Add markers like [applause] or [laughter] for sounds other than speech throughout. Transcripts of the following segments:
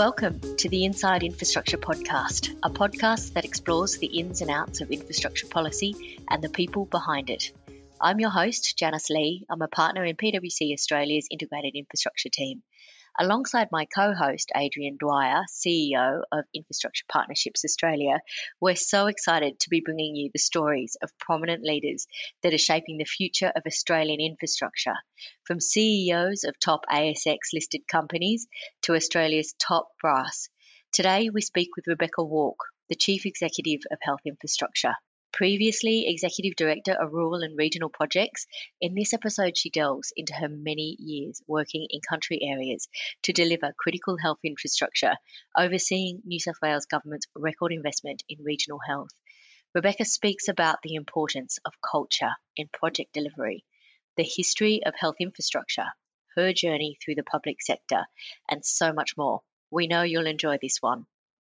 Welcome to the Inside Infrastructure Podcast, a podcast that explores the ins and outs of infrastructure policy and the people behind it. I'm your host, Janice Lee. I'm a partner in PwC Australia's Integrated Infrastructure team. Alongside my co host, Adrian Dwyer, CEO of Infrastructure Partnerships Australia, we're so excited to be bringing you the stories of prominent leaders that are shaping the future of Australian infrastructure, from CEOs of top ASX listed companies to Australia's top brass. Today, we speak with Rebecca Wark, the Chief Executive of Health Infrastructure. Previously Executive Director of Rural and Regional Projects, in this episode she delves into her many years working in country areas to deliver critical health infrastructure, overseeing New South Wales Government's record investment in regional health. Rebecca speaks about the importance of culture in project delivery, the history of health infrastructure, her journey through the public sector, and so much more. We know you'll enjoy this one.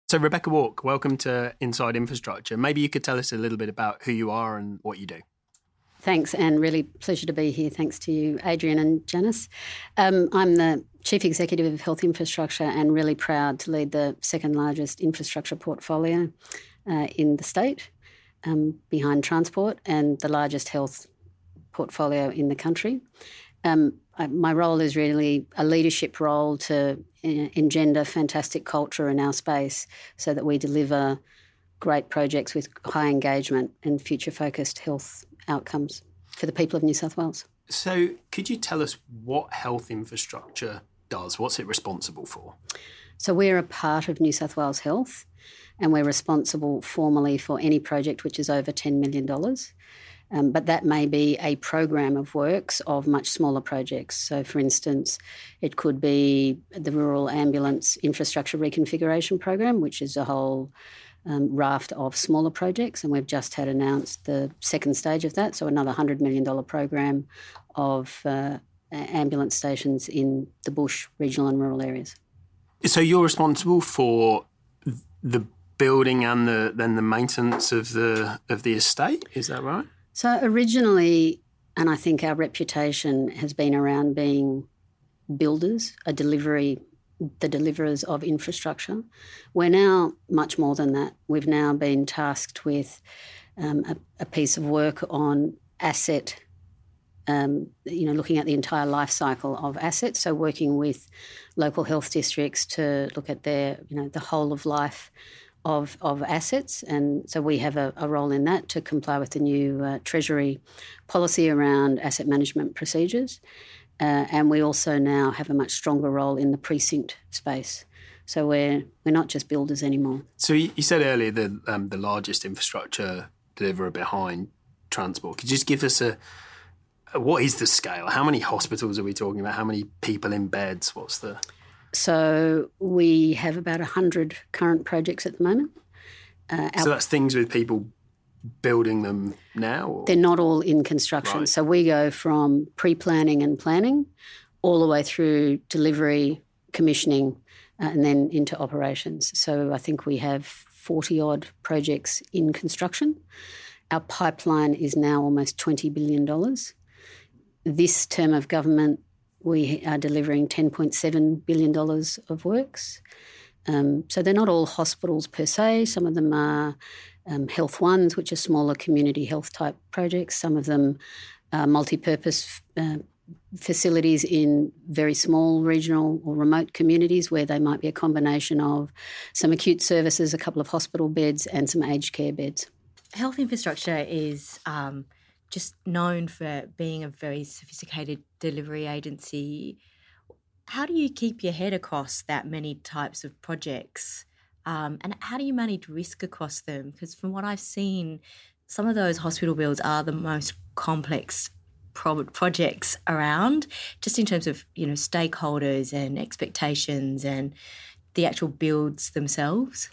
So, Rebecca Wark, welcome to Inside Infrastructure. Maybe you could tell us a little bit about who you are and what you do. Thanks, and really pleasure to be here. Thanks to you, Adrian and Janice. Um, I'm the Chief Executive of Health Infrastructure and really proud to lead the second largest infrastructure portfolio uh, in the state, um, behind transport, and the largest health portfolio in the country. Um, I, my role is really a leadership role to uh, engender fantastic culture in our space so that we deliver great projects with high engagement and future focused health outcomes for the people of New South Wales. So, could you tell us what health infrastructure does? What's it responsible for? So, we're a part of New South Wales Health and we're responsible formally for any project which is over $10 million. Um, but that may be a program of works of much smaller projects. So, for instance, it could be the Rural Ambulance Infrastructure Reconfiguration Program, which is a whole um, raft of smaller projects. And we've just had announced the second stage of that, so another $100 million program of uh, ambulance stations in the bush, regional, and rural areas. So, you're responsible for the building and the then the maintenance of the of the estate is that right so originally, and I think our reputation has been around being builders, a delivery, the deliverers of infrastructure. We're now much more than that. We've now been tasked with um, a, a, piece of work on asset. Um, you know, looking at the entire life cycle of assets, so working with local health districts to look at their, you know, the whole of life of, of assets. And so we have a, a role in that to comply with the new uh, Treasury policy around asset management procedures. Uh, and we also now have a much stronger role in the precinct space. So we're we're not just builders anymore. So you, said earlier the um, the largest infrastructure deliverer behind transport. Could you just give us a, a what is the scale? How many hospitals are we talking about? How many people in beds? What's the so we have about 100 current projects at the moment. Uh, so that's things with people building them now? Or? They're not all in construction. Right. So we go from pre planning and planning all the way through delivery, commissioning, uh, and then into operations. So I think we have 40 odd projects in construction. Our pipeline is now almost $20 billion. This term of government, we are delivering $10.7 billion of works. Um, so they're not all hospitals per se. Some of them are um, health ones, which are smaller community health type projects. Some of them are multi purpose uh, facilities in very small regional or remote communities where they might be a combination of some acute services, a couple of hospital beds, and some aged care beds. Health infrastructure is um, just known for being a very sophisticated delivery agency. How do you keep your head across that many types of projects? Um, and how do you manage risk across them? Because from what I've seen, some of those hospital builds are the most complex pro- projects around, just in terms of you know stakeholders and expectations and the actual builds themselves.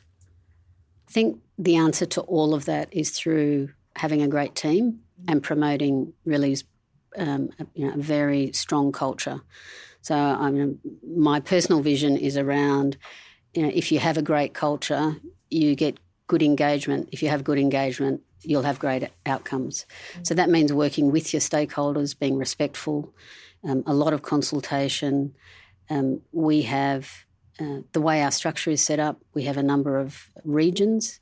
I think the answer to all of that is through having a great team and promoting really um, a, you know, a very strong culture. So I mean, my personal vision is around, you know, if you have a great culture, you get good engagement. If you have good engagement, you'll have great outcomes. So that means working with your stakeholders, being respectful, um, a lot of consultation. Um, we have uh, the way our structure is set up, we have a number of regions.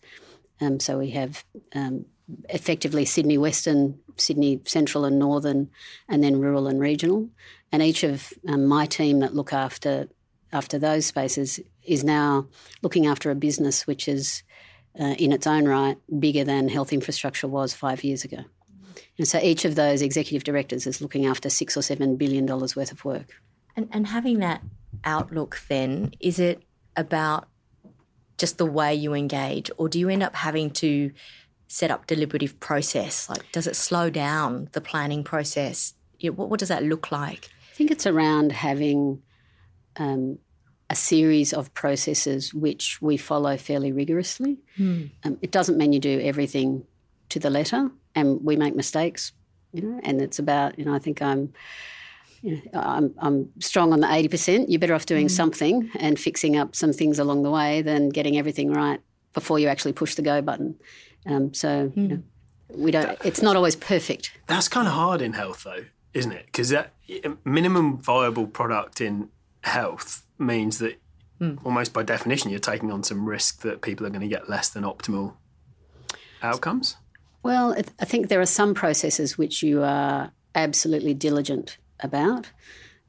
Um, so we have um, effectively Sydney Western, Sydney Central and Northern, and then rural and regional. And each of um, my team that look after after those spaces is now looking after a business which is, uh, in its own right, bigger than health infrastructure was five years ago. And so each of those executive directors is looking after six or seven billion dollars worth of work. And, and having that outlook, then, is it about just the way you engage, or do you end up having to set up deliberative process? Like, does it slow down the planning process? what, what does that look like? I think it's around having um, a series of processes which we follow fairly rigorously. Hmm. Um, it doesn't mean you do everything to the letter, and we make mistakes, you know. And it's about, you know, I think I'm. You know, I'm, I'm strong on the 80%. You're better off doing mm. something and fixing up some things along the way than getting everything right before you actually push the go button. Um, so, mm. you know, we don't, that, it's not always perfect. That's kind of hard in health, though, isn't it? Because that minimum viable product in health means that mm. almost by definition you're taking on some risk that people are going to get less than optimal outcomes. Well, I think there are some processes which you are absolutely diligent about.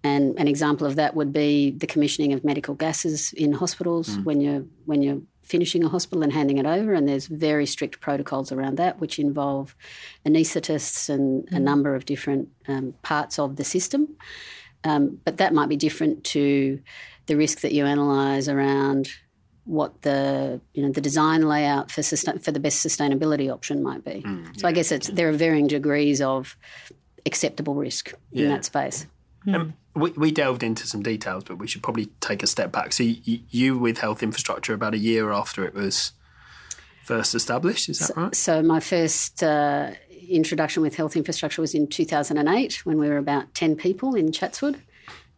And an example of that would be the commissioning of medical gases in hospitals mm. when you're when you're finishing a hospital and handing it over. And there's very strict protocols around that, which involve anaesthetists and mm. a number of different um, parts of the system. Um, but that might be different to the risk that you analyse around what the you know the design layout for sustain, for the best sustainability option might be. Mm, so yeah, I guess it's yeah. there are varying degrees of acceptable risk yeah. in that space. Um, we, we, delved into some details, but we should probably take a step back. So you, you with health infrastructure about a year after it was first established, is that so, right? So my first uh, introduction with health infrastructure was in 2008 when we were about 10 people in Chatswood.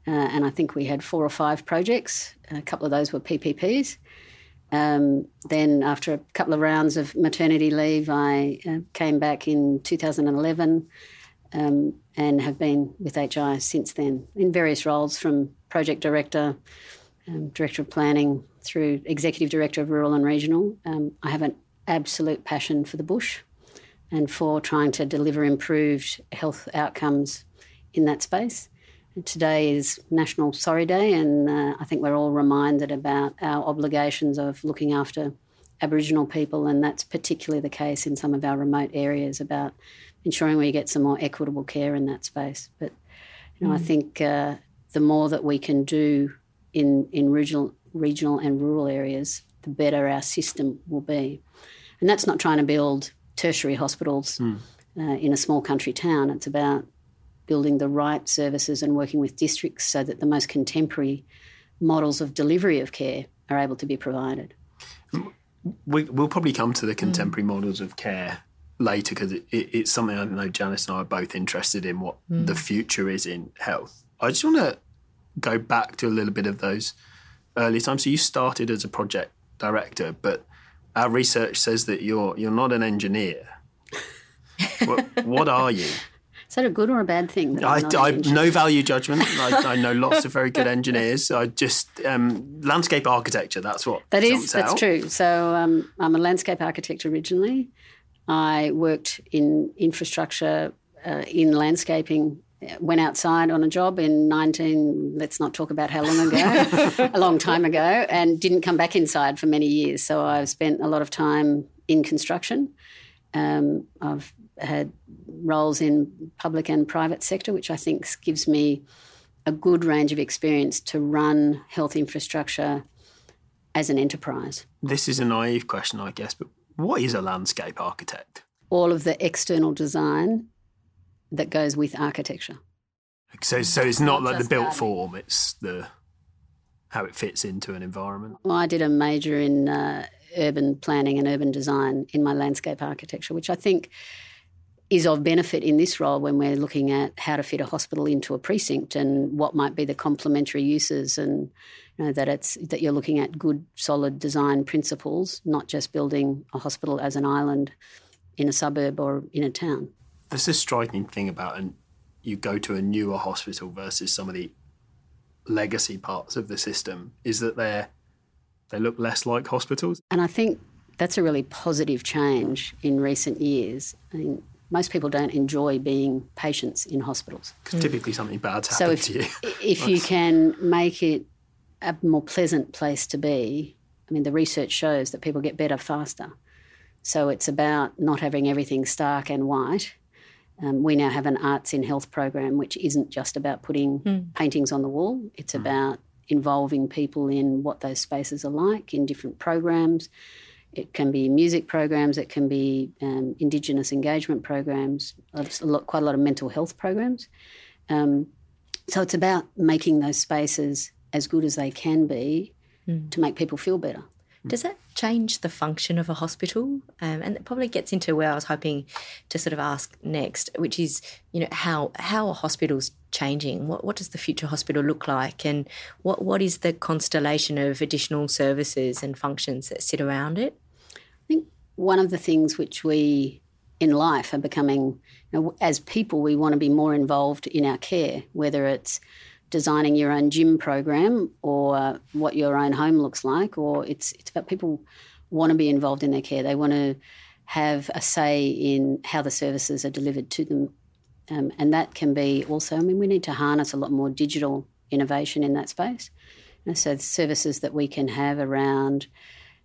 Uh, and I think we had four or five projects. A couple of those were PPPs. Um, then, after a couple of rounds of maternity leave, I uh, came back in 2011 um, and have been with HI since then in various roles from project director, um, director of planning, through executive director of rural and regional. Um, I have an absolute passion for the bush and for trying to deliver improved health outcomes in that space. Today is National Sorry Day, and uh, I think we're all reminded about our obligations of looking after Aboriginal people, and that's particularly the case in some of our remote areas about ensuring we get some more equitable care in that space. But you know, mm. I think uh, the more that we can do in in regional regional and rural areas, the better our system will be. And that's not trying to build tertiary hospitals mm. uh, in a small country town. It's about building the right services and working with districts so that the most contemporary models of delivery of care are able to be provided. We, will probably come to the contemporary mm. models of care later because it, it, it's something I know Janice and I are both interested in what mm. the future is in health. I just want to go back to a little bit of those early times. So you started as a project director, but our research says that you're you're not an engineer. [laughs] what, what are you? Is that a good or a bad thing? I, I no value judgment. [laughs] I, I, know lots of very good engineers. I just um, landscape architecture. That's what that is. That's out. true. So um, I'm a landscape architect originally. I worked in infrastructure, uh, in landscaping. Went outside on a job in 19. Let's not talk about how long ago, [laughs] a long time ago, and didn't come back inside for many years. So I've spent a lot of time in construction. Um, I've had roles in public and private sector, which I think gives me a good range of experience to run health infrastructure as an enterprise. This is a naive question, I guess, but what is a landscape architect? All of the external design that goes with architecture. So, so it's not, not like the built form; it's the how it fits into an environment. Well, I did a major in uh, urban planning and urban design in my landscape architecture, which I think is of benefit in this role when we're looking at how to fit a hospital into a precinct and what might be the complementary uses and you know, that it's that you're looking at good solid design principles, not just building a hospital as an island in a suburb or in a town. There's this striking thing about and you go to a newer hospital versus some of the legacy parts of the system is that they're they look less like hospitals. And I think that's a really positive change in recent years. I mean, most people don't enjoy being patients in hospitals. Because typically something bad's happened so if, to you. [laughs] if you can make it a more pleasant place to be, I mean, the research shows that people get better faster. So it's about not having everything stark and white. Um, we now have an arts in health program, which isn't just about putting mm. paintings on the wall. It's mm. about involving people in what those spaces are like in different programs. It can be music programs, it can be um, Indigenous engagement programs, a lot, quite a lot of mental health programs. Um, so it's about making those spaces as good as they can be mm. to make people feel better. Does that change the function of a hospital? Um, and it probably gets into where I was hoping to sort of ask next, which is, you know, how how are hospitals changing? What what does the future hospital look like, and what what is the constellation of additional services and functions that sit around it? One of the things which we in life are becoming, you know, as people, we want to be more involved in our care, whether it's designing your own gym program or what your own home looks like, or it's it's about people want to be involved in their care. They want to have a say in how the services are delivered to them, um, and that can be also. I mean, we need to harness a lot more digital innovation in that space. Know, so services that we can have around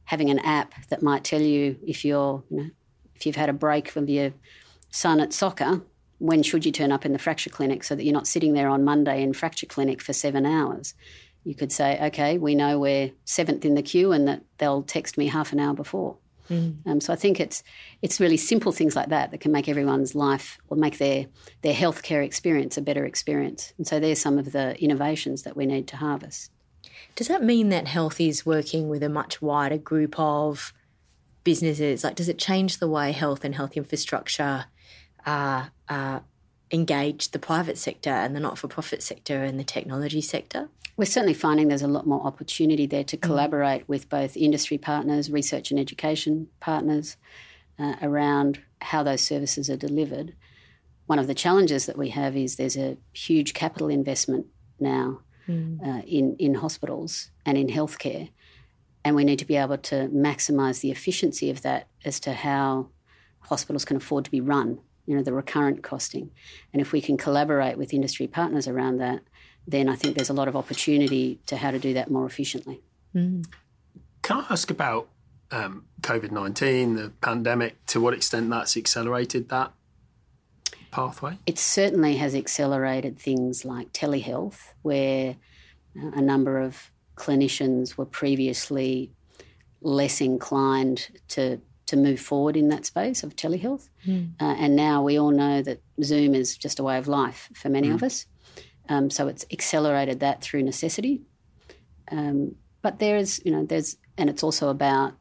having an app that might tell you if you're, you know, if you've had a break from your son at soccer, when should you turn up in the fracture clinic so that you're not sitting there on Monday in fracture clinic for seven hours. You could say, okay, we know we're seventh in the queue and that they'll text me half an hour before. Mm. Um, so I think it's it's really simple things like that that can make everyone's life or make their their healthcare experience a better experience. And so there's some of the innovations that we need to harvest. Does that mean that health is working with a much wider group of businesses? Like, does it change the way health and health infrastructure uh, uh, engage the private sector and the not for profit sector and the technology sector? We're certainly finding there's a lot more opportunity there to mm. collaborate with both industry partners, research and education partners uh, around how those services are delivered. One of the challenges that we have is there's a huge capital investment now mm. uh, in, in hospitals and in healthcare. And we need to be able to maximise the efficiency of that as to how hospitals can afford to be run you know, the recurrent costing. And if we can collaborate with industry partners around that, then I think there's a lot of opportunity to how to do that more efficiently. Mm. Can I ask about um, COVID 19, the pandemic, to what extent that's accelerated that pathway? It certainly has accelerated things like telehealth, where uh, a number of clinicians were previously less inclined to to move forward in that space of telehealth. Mm. Uh, and now we all know that Zoom is just a way of life for many mm. of us. Um, so it's accelerated that through necessity. Um, but there is, you know, there's, and it's also about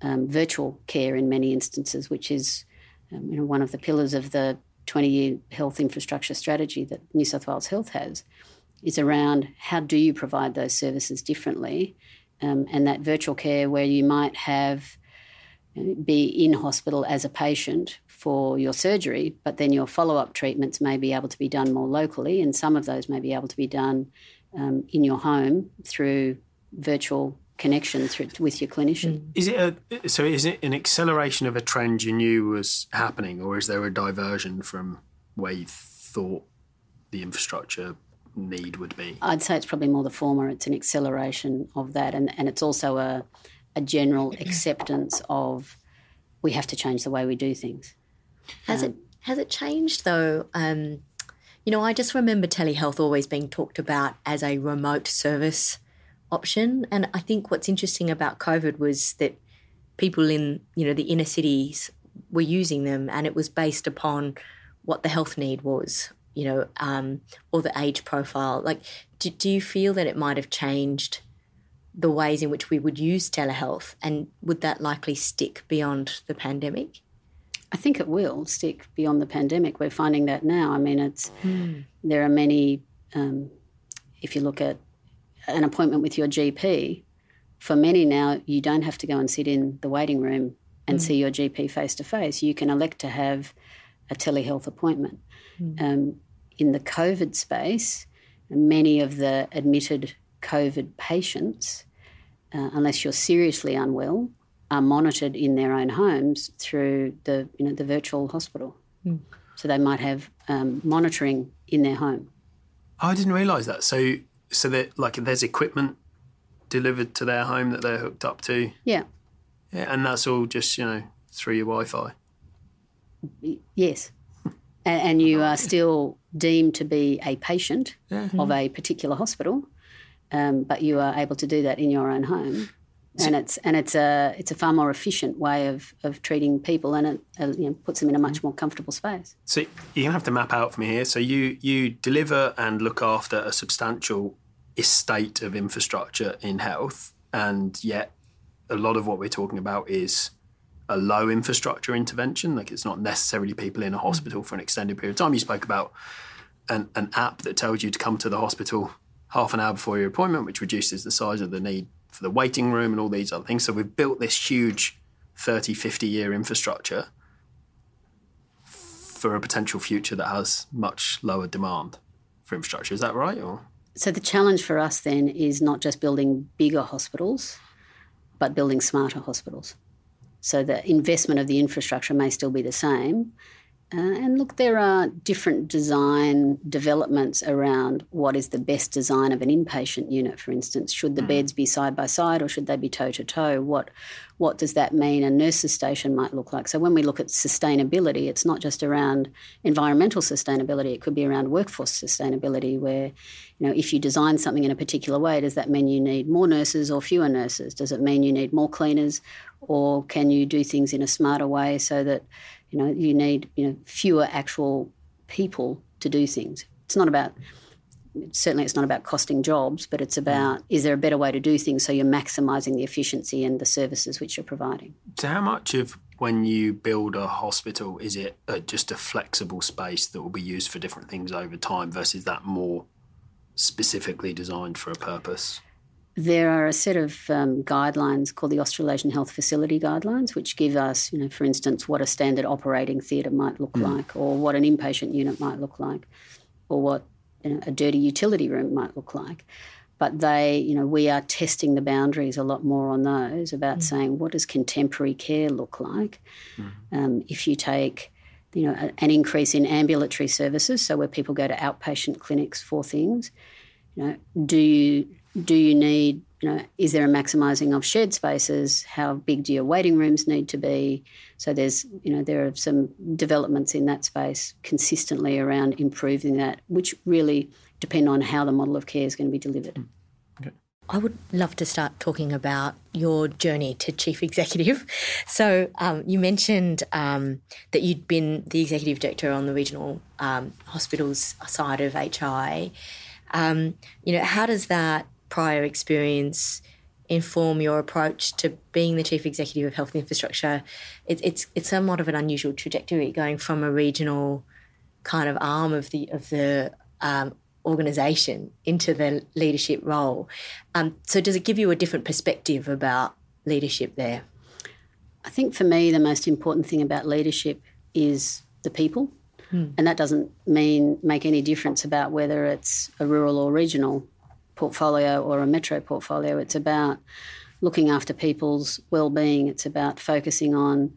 um, virtual care in many instances, which is, um, you know, one of the pillars of the 20-year health infrastructure strategy that New South Wales Health has, is around how do you provide those services differently, um, and that virtual care where you might have be in hospital as a patient for your surgery, but then your follow up treatments may be able to be done more locally, and some of those may be able to be done um, in your home through virtual connection through, with your clinician. Is it a, so? Is it an acceleration of a trend you knew was happening, or is there a diversion from where you thought the infrastructure need would be? I'd say it's probably more the former. It's an acceleration of that, and, and it's also a a general [clears throat] acceptance of we have to change the way we do things. Has um, it has it changed though? Um, you know, I just remember telehealth always being talked about as a remote service option, and I think what's interesting about COVID was that people in you know the inner cities were using them, and it was based upon what the health need was, you know, um, or the age profile. Like, do, do you feel that it might have changed? the ways in which we would use telehealth? And would that likely stick beyond the pandemic? I think it will stick beyond the pandemic. We're finding that now. I mean, it's mm. there are many. Um, if you look at an appointment with your GP, for many now, you don't have to go and sit in the waiting room and mm. see your GP face to face. You can elect to have a telehealth appointment. Mm. Um, in the COVID space, many of the admitted COVID patients, uh, unless you're seriously unwell, are monitored in their own homes through the you know the virtual hospital. Mm. So they might have um, monitoring in their home. I didn't realise that. So so that like there's equipment delivered to their home that they're hooked up to. Yeah. Yeah, and that's all just you know through your Wi-Fi. Yes, and, and you are still deemed to be a patient yeah. of a particular hospital, um, but you are able to do that in your own home. And it's and it's a it's a far more efficient way of, of treating people, and it uh, you know, puts them in a much more comfortable space. So you're gonna have to map out for me here. So you you deliver and look after a substantial estate of infrastructure in health, and yet a lot of what we're talking about is a low infrastructure intervention. Like it's not necessarily people in a mm. hospital for an extended period of time. You spoke about an, an app that tells you to come to the hospital half an hour before your appointment, which reduces the size of the need for the waiting room and all these other things. So we've built this huge 30, 50 year infrastructure for a potential future that has much lower demand for infrastructure. Is that right? Or? So the challenge for us then is not just building bigger hospitals, but building smarter hospitals. So the investment of the infrastructure may still be the same, uh, and look, there are different design developments around what is the best design of an inpatient unit, for instance. Should the mm. beds be side by side or should they be toe to toe? What what does that mean a nurse's station might look like? So when we look at sustainability, it's not just around environmental sustainability, it could be around workforce sustainability where, you know, if you design something in a particular way, does that mean you need more nurses or fewer nurses? Does it mean you need more cleaners or can you do things in a smarter way so that you know, you need you know fewer actual people to do things. It's not about certainly it's not about costing jobs, but it's mm. about is there a better way to do things so you're maximising the efficiency and the services which you're providing. So, how much of when you build a hospital is it a, just a flexible space that will be used for different things over time versus that more specifically designed for a purpose? There are a set of um, guidelines called the Australasian Health Facility Guidelines, which give us, you know, for instance, what a standard operating theatre might look mm. like, or what an inpatient unit might look like, or what you know, a dirty utility room might look like. But they, you know, we are testing the boundaries a lot more on those about mm. saying what does contemporary care look like. Mm. Um, if you take you know, an increase in ambulatory services, so where people go to outpatient clinics for things. You know, do you do you need, you know, is there a maximising of shared spaces? How big do your waiting rooms need to be? So there's, you know, there are some developments in that space consistently around improving that, which really depend on how the model of care is going to be delivered. Mm. I would love to start talking about your journey to chief [laughs] executive. So um, you mentioned um, that you'd been the executive director on the regional um, hospitals side of HI. Um, you know, how does that prior experience inform your approach to being the chief executive of health infrastructure it, it's it's somewhat of an unusual trajectory going from a regional kind of arm of the of the um, organization into the leadership role. Um, so does it give you a different perspective about leadership there? I think for me the most important thing about leadership is the people. Hmm. and that doesn't mean make any difference about whether it's a rural or regional portfolio or a metro portfolio. It's about looking after people's well-being. It's about focusing on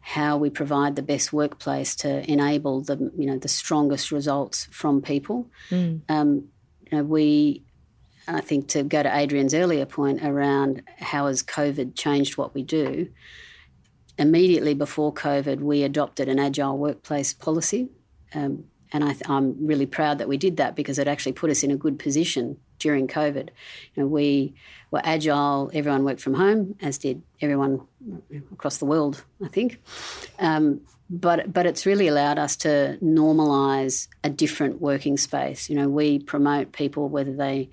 how we provide the best workplace to enable the you know the strongest results from people. Mm. Um, you know, we I think to go to Adrian's earlier point around how has COVID changed what we do. Immediately before COVID, we adopted an agile workplace policy. Um, and I am really proud that we did that because it actually put us in a good position during COVID. You know, we were agile. Everyone worked from home, as did everyone across the world, I think. Um, but but it's really allowed us to normalise a different working space. You know, we promote people whether they.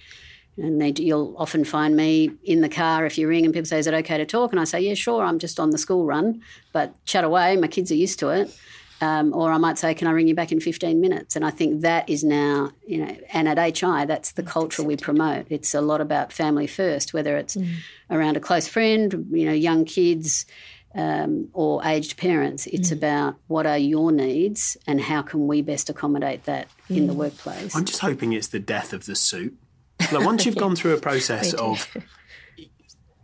And they, you'll often find me in the car if you ring and people say, "Is it okay to talk?" And I say, "Yeah, sure. I'm just on the school run, but chat away. My kids are used to it." Um, or I might say, "Can I ring you back in 15 minutes?" And I think that is now, you know, and at HI, that's the culture we promote. It's a lot about family first, whether it's mm. around a close friend, you know, young kids, um, or aged parents. It's mm. about what are your needs and how can we best accommodate that mm. in the mm. workplace. I'm just hoping it's the death of the suit. Like once you've [laughs] gone through a process of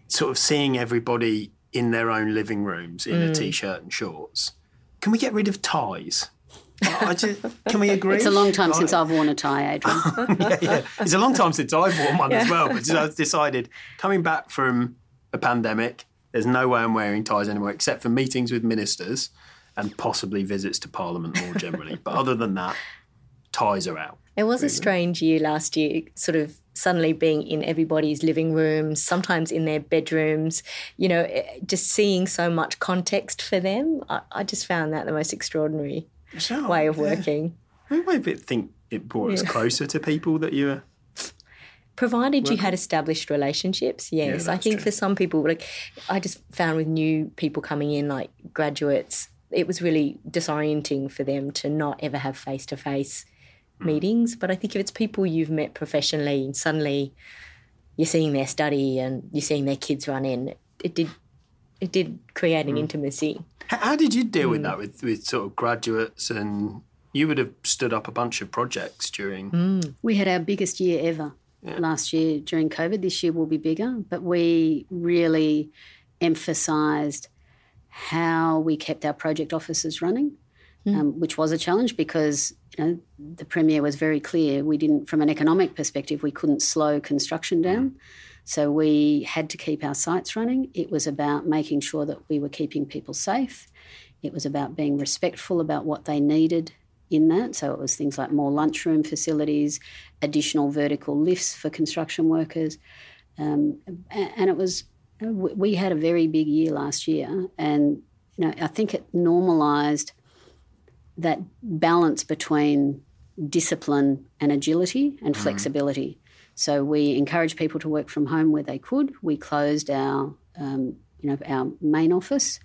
sort of seeing everybody in their own living rooms in mm. a t-shirt and shorts, can we get rid of ties? Just, can we agree? It's a long time since I've worn a tie, Adrian. [laughs] yeah, yeah, It's a long time since I've worn one yeah. as well. But I've decided coming back from a pandemic, there's no way I'm wearing ties anymore except for meetings with ministers and possibly visits to Parliament more generally. but other than that, ties are out. It was really. a strange year last year, sort of suddenly being in everybody's living rooms, sometimes in their bedrooms, you know, eh, just seeing so much context for them. I, I just found that the most extraordinary way of working. Yeah. I might think it brought yeah. us closer to people that you were provided you had established relationships yes yeah, i think true. for some people like i just found with new people coming in like graduates it was really disorienting for them to not ever have face-to-face mm. Meetings but i think if it's people you've met professionally and suddenly you're seeing their study and you're seeing their kids run in it did it did create an mm. intimacy how did you deal mm. with that with, with sort of graduates and you would have stood up a bunch of projects during. Mm. We had our biggest year ever yeah. last year during COVID. This year will be bigger, but we really emphasised how we kept our project offices running, mm. um, which was a challenge because you know the premier was very clear. We didn't, from an economic perspective, we couldn't slow construction down. So we had to keep our sites running. It was about making sure that we were keeping people safe. It was about being respectful about what they needed in that. So it was things like more lunchroom facilities, additional vertical lifts for construction workers. Um, and it was, we had a very big year last year. And, you know, I think it normalised that balance between discipline and agility and mm-hmm. flexibility. So we encouraged people to work from home where they could. We closed our, um, you know, our main office,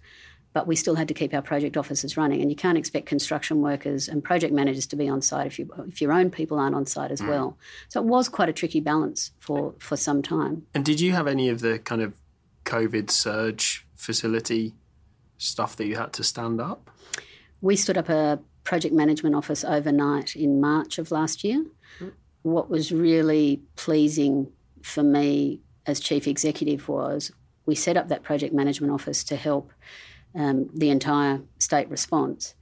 but we still had to keep our project offices running. And you can't expect construction workers and project managers to be on site if you if your own people aren't on site as mm. well. So it was quite a tricky balance for for some time. And did you have any of the kind of COVID surge facility stuff that you had to stand up? We stood up a project management office overnight in March of last year. Mm what was really pleasing for me as chief executive was we set up that project management office to help um, the entire state response,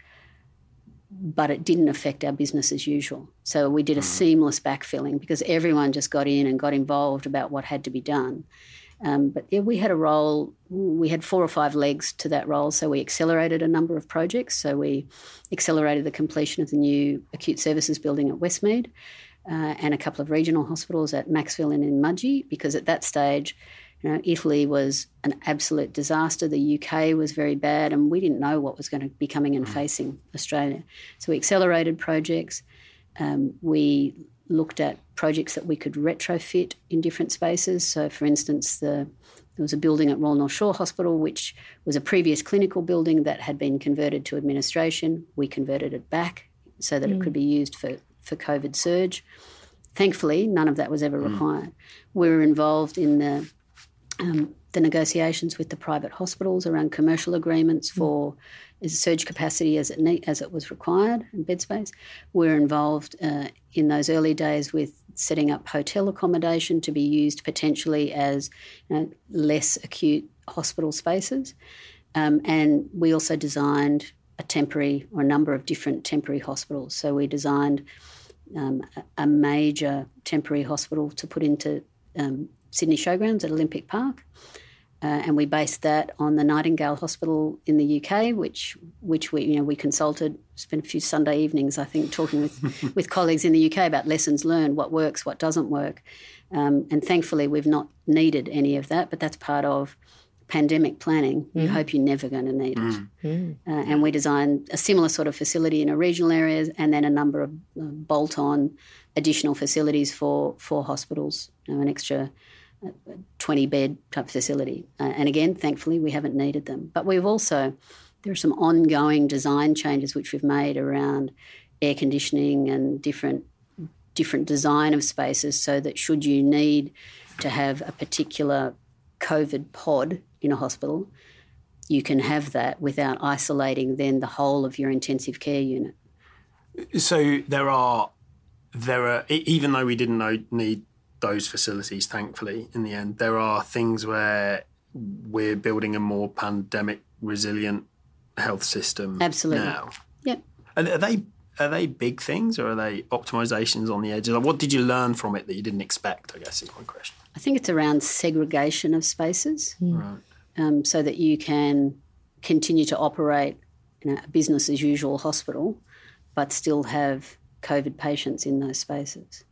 but it didn't affect our business as usual. So we did a mm. seamless backfilling because everyone just got in and got involved about what had to be done. Um, but yeah, we had a role, we had four or five legs to that role. So we accelerated a number of projects. So we accelerated the completion of the new acute services building at Westmead uh, and a couple of regional hospitals at Macksville and in Mudgee, because at that stage, you know, Italy was an absolute disaster. The UK was very bad, and we didn't know what was going to be coming and mm. facing Australia. So we accelerated projects. Um, we looked at projects that we could retrofit in different spaces. So, for instance, the there was a building at Royal North Shore Hospital, which was a previous clinical building that had been converted to administration. We converted it back so that mm. it could be used for for COVID surge. Thankfully, none of that was ever mm. required. We were involved in the um, the negotiations with the private hospitals around commercial agreements mm. for surge capacity as it need, as it was required and bed space. We we're involved uh, in those early days with setting up hotel accommodation to be used potentially as you know, less acute hospital spaces. Um, and we also designed a temporary or a number of different temporary hospitals. So we designed um, a major temporary hospital to put into um, Sydney Showgrounds at Olympic Park. Uh, and we based that on the Nightingale Hospital in the UK, which which we you know we consulted, spent a few Sunday evenings I think talking with [laughs] with colleagues in the UK about lessons learned, what works, what doesn't work, um, and thankfully we've not needed any of that. But that's part of pandemic planning, you mm. hope you're never going to need it. Mm. mm. Uh, and we designed a similar sort of facility in a regional areas and then a number of uh, bolt-on additional facilities for, for hospitals, you know, an extra 20 bed type facility. Uh, and again, thankfully, we haven't needed them. But we've also, there are some ongoing design changes which we've made around air conditioning and different different design of spaces so that should you need to have a particular COVID pod in a hospital, you can have that without isolating then the whole of your intensive care unit. So there are there are even though we didn't know, need those facilities, thankfully, in the end, there are things where we're building a more pandemic resilient health system Absolutely. now. Yep. And are they are they big things or are they optimizations on the edges? Like what did you learn from it that you didn't expect? I guess is my question. I think it's around segregation of spaces, mm. right? Um, so that you can continue to operate you know, a business as usual hospital, but still have COVID patients in those spaces.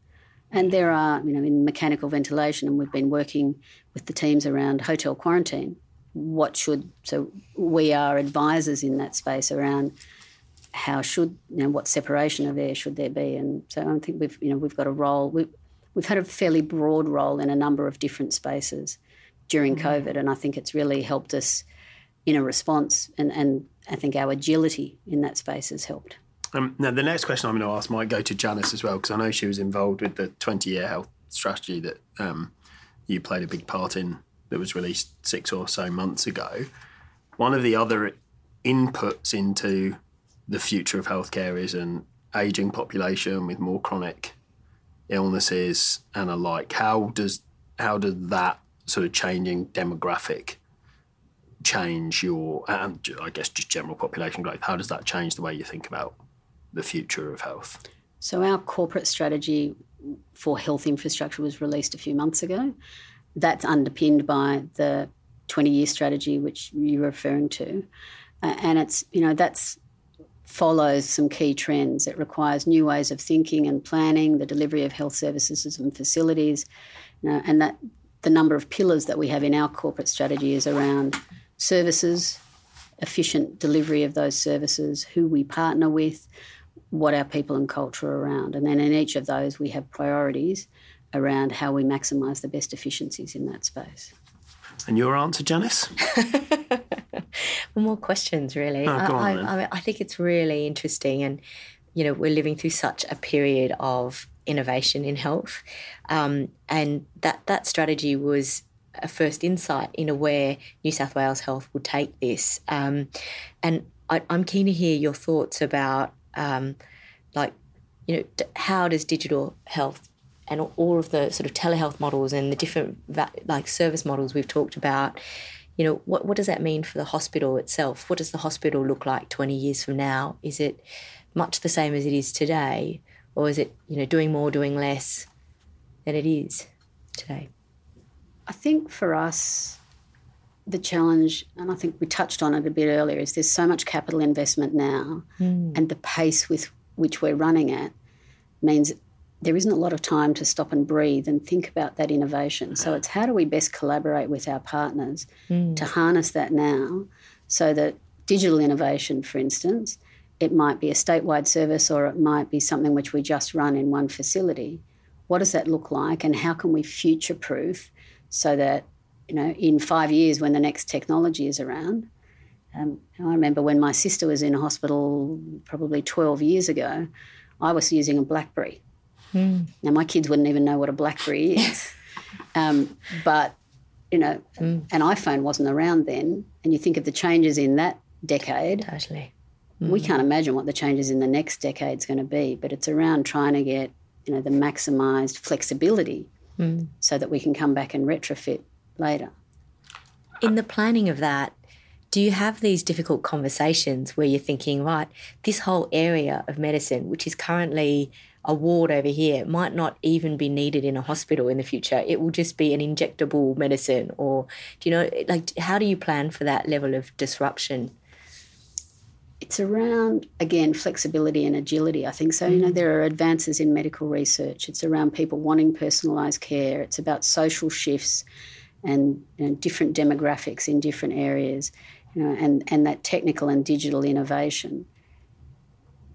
And there are, you know, in mechanical ventilation, and we've been working with the teams around hotel quarantine. What should so we are advisors in that space around how should you know what separation of air should there be, and so I think we've you know we've got a role. We've we've had a fairly broad role in a number of different spaces during mm-hmm. COVID, and I think it's really helped us in a response, and and I think our agility in that space has helped. Um, now, the next question I'm going to ask might go to Janice as well, because I know she was involved with the 20 year health strategy that um, you played a big part in that was released six or so months ago. One of the other inputs into the future of healthcare is an aging population with more chronic illnesses and alike. How does how does that sort of changing demographic change your and I guess just general population growth? How does that change the way you think about the future of health? So, our corporate strategy for health infrastructure was released a few months ago. That's underpinned by the 20 year strategy, which you're referring to. Uh, and it's, you know, that's follows some key trends. It requires new ways of thinking and planning, the delivery of health services and facilities, you know, and that the number of pillars that we have in our corporate strategy is around services, efficient delivery of those services, who we partner with, what our people and culture are around. And then in each of those, we have priorities around how we maximise the best efficiencies in that space. And your answer, Janice? [laughs] more questions, really. Oh, I, I, I think it's really interesting. And, you know, we're living through such a period of innovation in health. Um, and that, that strategy was a first insight into where New South Wales Health will take this. Um, and I, am keen to hear your thoughts about, um, like, you know, how does digital health and all of the sort of telehealth models and the different like service models we've talked about, you know, what what does that mean for the hospital itself? What does the hospital look like 20 years from now? Is it much the same as it is today, or is it you know doing more, doing less than it is today? I think for us, the challenge, and I think we touched on it a bit earlier, is there's so much capital investment now, mm. and the pace with which we're running at means there isn't a lot of time to stop and breathe and think about that innovation. So it's how do we best collaborate with our partners mm. to harness that now so that digital innovation, for instance, it might be a statewide service or it might be something which we just run in one facility. What does that look like and how can we future proof so that you know in five years when the next technology is around um, I remember when my sister was in hospital probably 12 years ago, I was using a Blackberry. Mm. Now, my kids wouldn't even know what a Blackberry is. [laughs] um, but, you know, mm. an iPhone wasn't around then. And you think of the changes in that decade. Totally. Mm. We can't imagine what the changes in the next decade is going to be, but it's around trying to get, you know, the maximised flexibility mm. so that we can come back and retrofit later. In the planning of that, do you have these difficult conversations where you're thinking, right, this whole area of medicine, which is currently a ward over here, might not even be needed in a hospital in the future? It will just be an injectable medicine, or do you know, like, how do you plan for that level of disruption? it's around again flexibility and agility i think so you know mm. there are advances in medical research it's around people wanting personalized care it's about social shifts and you know, different demographics in different areas you know and and that technical and digital innovation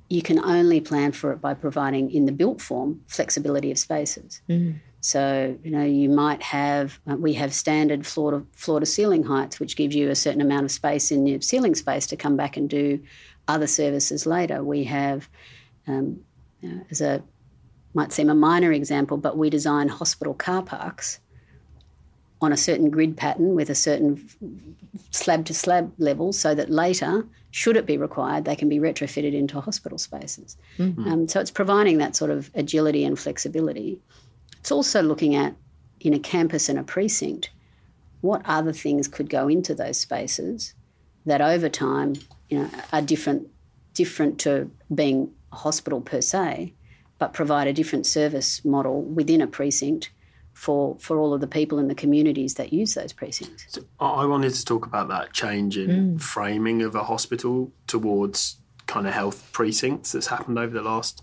you can only plan for it by providing in the built form flexibility of spaces mm. So, you know, you might have, uh, we have standard floor to, floor to ceiling heights, which gives you a certain amount of space in your ceiling space to come back and do other services later. We have, um, you know, as a, might seem a minor example, but we design hospital car parks on a certain grid pattern with a certain slab to slab level so that later, should it be required, they can be retrofitted into hospital spaces. Mm-hmm. Um, so it's providing that sort of agility and flexibility. It's also looking at in a campus and a precinct what other things could go into those spaces that over time you know, are different different to being a hospital per se, but provide a different service model within a precinct for, for all of the people in the communities that use those precincts. So I wanted to talk about that change in mm. framing of a hospital towards kind of health precincts that's happened over the last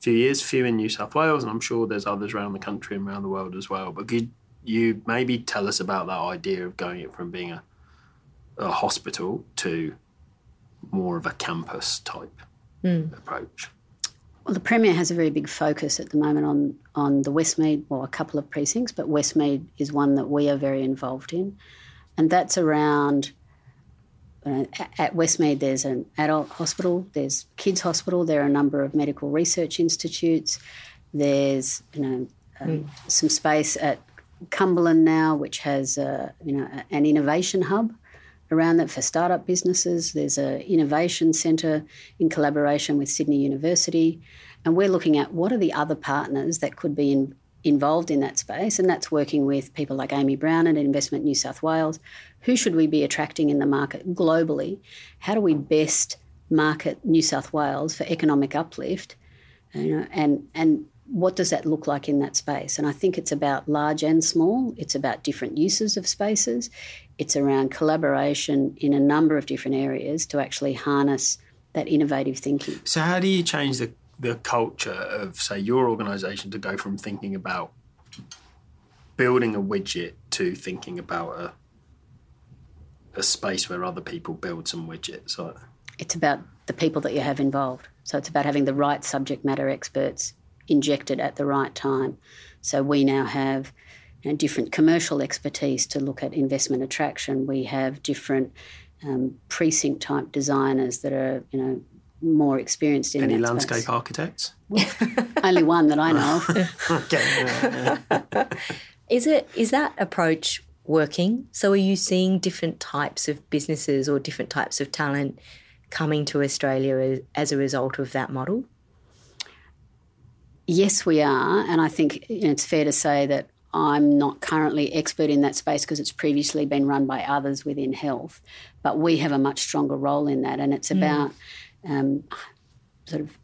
few years, few in New South Wales, and I'm sure there's others around the country and around the world as well. But could you maybe tell us about that idea of going it from being a, a hospital to more of a campus type mm. approach? Well, the Premier has a very big focus at the moment on, on the Westmead, or a couple of precincts, but Westmead is one that we are very involved in. And that's around, uh, at Westmead, there's an adult hospital, there's kids' hospital, there are a number of medical research institutes, there's you know, um, mm. some space at Cumberland now, which has uh, you know, an innovation hub around that for startup businesses. There's an innovation centre in collaboration with Sydney University. And we're looking at what are the other partners that could be in, involved in that space. And that's working with people like Amy Brown at Investment New South Wales. Who should we be attracting in the market globally? How do we best market New South Wales for economic uplift? You know, and, and what does that look like in that space? And I think it's about large and small. It's about different uses of spaces. It's around collaboration in a number of different areas to actually harness that innovative thinking. So, how do you change the, the culture of, say, your organisation to go from thinking about building a widget to thinking about a a space where other people build some widgets? It's about the people that you have involved. So it's about having the right subject matter experts injected at the right time. So we now have you know, different commercial expertise to look at investment attraction. We have different um, precinct type designers that are you know more experienced in any landscape space. architects. [laughs] only one that I know [laughs] okay. is it is that approach working? So are you seeing different types of businesses or different types of talent coming to Australia as, as a result of that model? Yes, we are, and I think you know, it's fair to say that I'm not currently expert in that space because it's previously been run by others within health, but we have a much stronger role in that, and it's mm. about um, sort of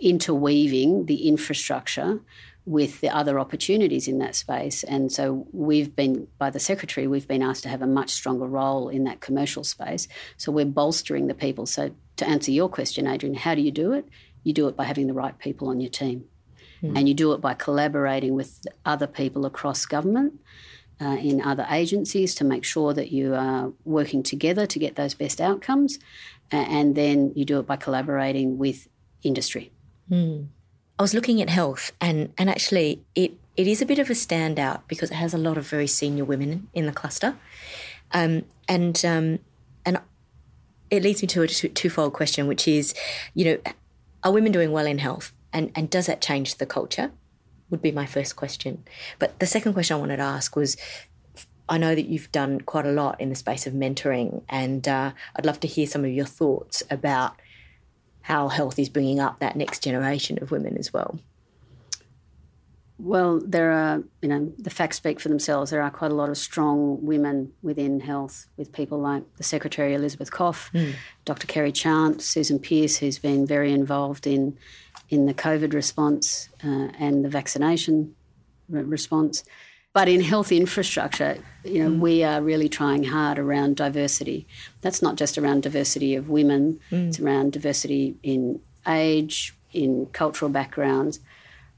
interweaving the infrastructure with the other opportunities in that space. And so we've been, by the Secretary, we've been asked to have a much stronger role in that commercial space. So we're bolstering the people. So to answer your question, Adrian, how do you do it? You do it by having the right people on your team. Mm. And you do it by collaborating with other people across government. Uh, in other agencies to make sure that you are working together to get those best outcomes. Uh, and then you do it by collaborating with industry. Mm. I was looking at health, and, and actually, it, it is a bit of a standout because it has a lot of very senior women in the cluster. Um, and, um, and it leads me to a twofold question, which is, you know, are women doing well in health? And, and does that change the culture? Would be my first question. But the second question I wanted to ask was I know that you've done quite a lot in the space of mentoring, and uh, I'd love to hear some of your thoughts about how health is bringing up that next generation of women as well. Well, there are, you know, the facts speak for themselves. There are quite a lot of strong women within health, with people like the Secretary Elizabeth Koff, mm. Dr. Kerry Chant, Susan Pearce, who's been very involved in in the COVID response uh, and the vaccination re- response. But in health infrastructure, you know, mm. we are really trying hard around diversity. That's not just around diversity of women; mm. it's around diversity in age, in cultural backgrounds.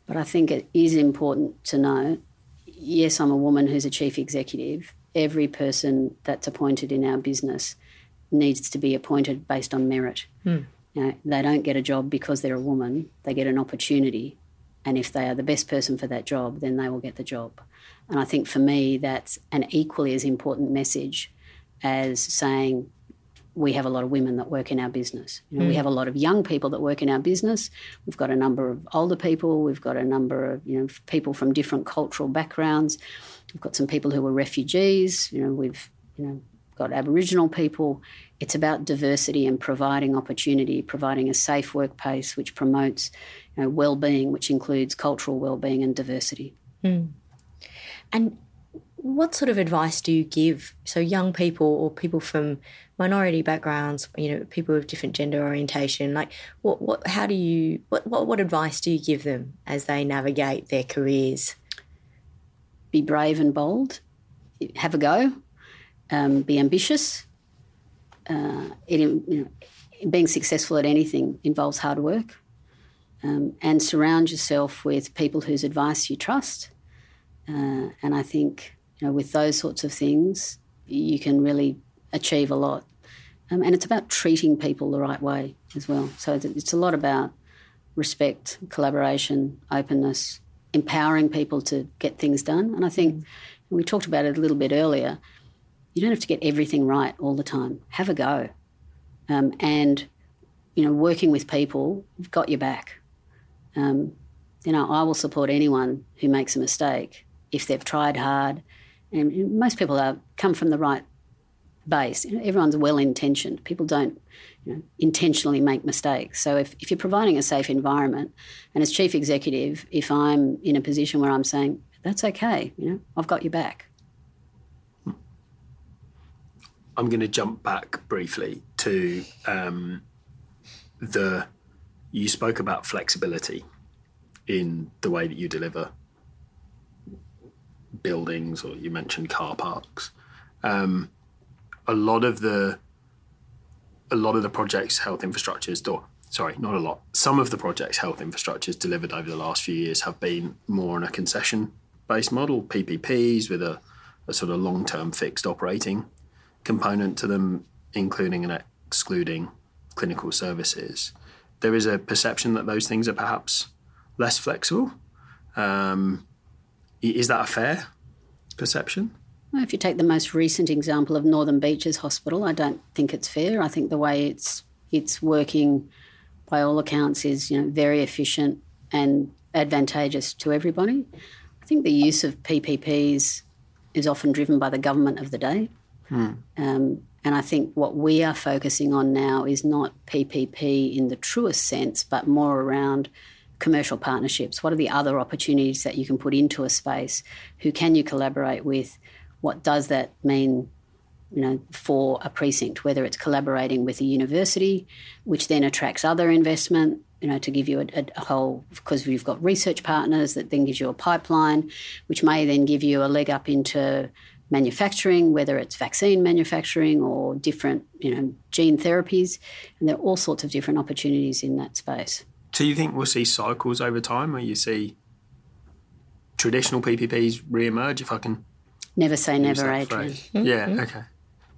But I think it is important to know. Yes, I'm a woman who's a chief executive. Every person that's appointed in our business needs to be appointed based on merit. Mm. You know, they don't get a job because they're a woman, they get an opportunity. And if they are the best person for that job, then they will get the job. And I think for me, that's an equally as important message as saying we have a lot of women that work in our business. You know, mm. We have a lot of young people that work in our business. We've got a number of older people. We've got a number of you know people from different cultural backgrounds. We've got some people who are refugees. You know, we've you know got Aboriginal people. It's about diversity and providing opportunity, providing a safe workplace which promotes you know, well-being, which includes cultural well-being and diversity. Mm. And what sort of advice do you give so young people or people from minority backgrounds you know people with different gender orientation? Like what what how do you what what, what advice do you give them as they navigate their careers? Be brave and bold. Have a go. Um, be ambitious uh, it, you know, being successful at anything involves hard work um, and surround yourself with people whose advice you trust uh, and I think you know, with those sorts of things, you can really achieve a lot. Um, and it's about treating people the right way as well. So it's a lot about respect, collaboration, openness, empowering people to get things done. And I think we talked about it a little bit earlier. You don't have to get everything right all the time. Have a go. Um, and, you know, working with people, you've got your back. Um, you know, I will support anyone who makes a mistake if they've tried hard and most people are come from the right base. You know, everyone's well intentioned. People don't you know, intentionally make mistakes. So if, if you're providing a safe environment, and as chief executive, if I'm in a position where I'm saying that's okay, you know, I've got your back. I'm going to jump back briefly to um, the. You spoke about flexibility in the way that you deliver buildings, or you mentioned car parks. Um, a lot of the a lot of the projects health infrastructures or sorry not a lot some of the projects health infrastructures delivered over the last few years have been more on a concession based model ppps with a, a sort of long-term fixed operating component to them including and excluding clinical services there is a perception that those things are perhaps less flexible um, is that a fair perception? If you take the most recent example of Northern Beaches Hospital, I don't think it's fair. I think the way it's it's working, by all accounts, is you know very efficient and advantageous to everybody. I think the use of PPPs is often driven by the government of the day. Hmm. Um, and I think what we are focusing on now is not PPP in the truest sense, but more around commercial partnerships? What are the other opportunities that you can put into a space? Who can you collaborate with? What does that mean? You know, for a precinct, whether it's collaborating with a university, which then attracts other investment, you know, to give you a, a, whole, because you've got research partners that then gives you a pipeline, which may then give you a leg up into manufacturing, whether it's vaccine manufacturing or different, you know, gene therapies. And there are all sorts of different opportunities in that space. Do you think we'll see cycles over time where you see traditional PPPs re-emerge? If I can never say never, Adrian. Mm-hmm. Yeah, okay.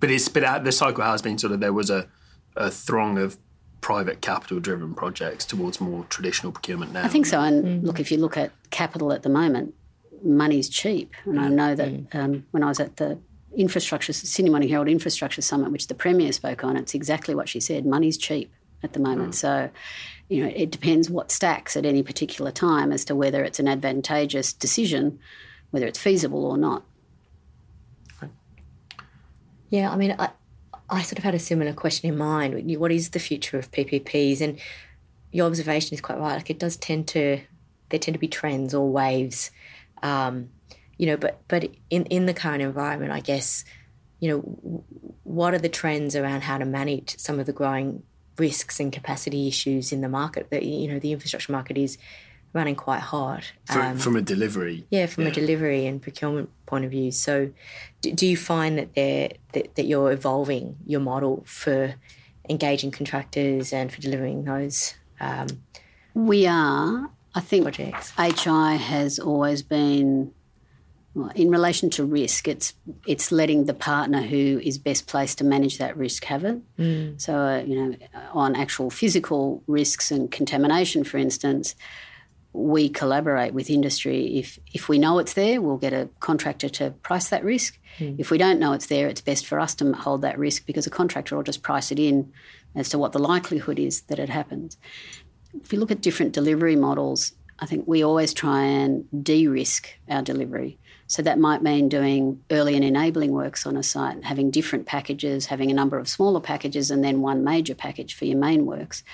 But it's but uh, the cycle has been sort of there was a, a throng of private capital driven projects towards more traditional procurement now. I think so. And mm-hmm. look, if you look at capital at the moment, money's cheap. And I know that mm-hmm. um, when I was at the infrastructure Sydney Morning Herald Infrastructure Summit, which the Premier spoke on, it's exactly what she said. Money's cheap at the moment. Mm. So you know, it depends what stacks at any particular time as to whether it's an advantageous decision, whether it's feasible or not. Yeah, I mean, I, I sort of had a similar question in mind. What is the future of PPPs? And your observation is quite right. Like it does tend to, there tend to be trends or waves, um, you know. But but in in the current environment, I guess, you know, what are the trends around how to manage some of the growing risks and capacity issues in the market. That you know the infrastructure market is running quite hard um, from a delivery. Yeah, from yeah. a delivery and procurement point of view. So, do, do you find that they're that, that you're evolving your model for engaging contractors and for delivering those? Um, we are. I think projects. HI has always been in relation to risk, it's it's letting the partner who is best placed to manage that risk have it. Mm. So, uh, you know, on actual physical risks and contamination, for instance, we collaborate with industry. If if we know it's there, we'll get a contractor to price that risk. Mm. If we don't know it's there, it's best for us to hold that risk because a contractor will just price it in as to what the likelihood is that it happens. If you look at different delivery models, I think we always try and de-risk our delivery. So that might mean doing early and enabling works on a site, having different packages, having a number of smaller packages, and then one major package for your main works.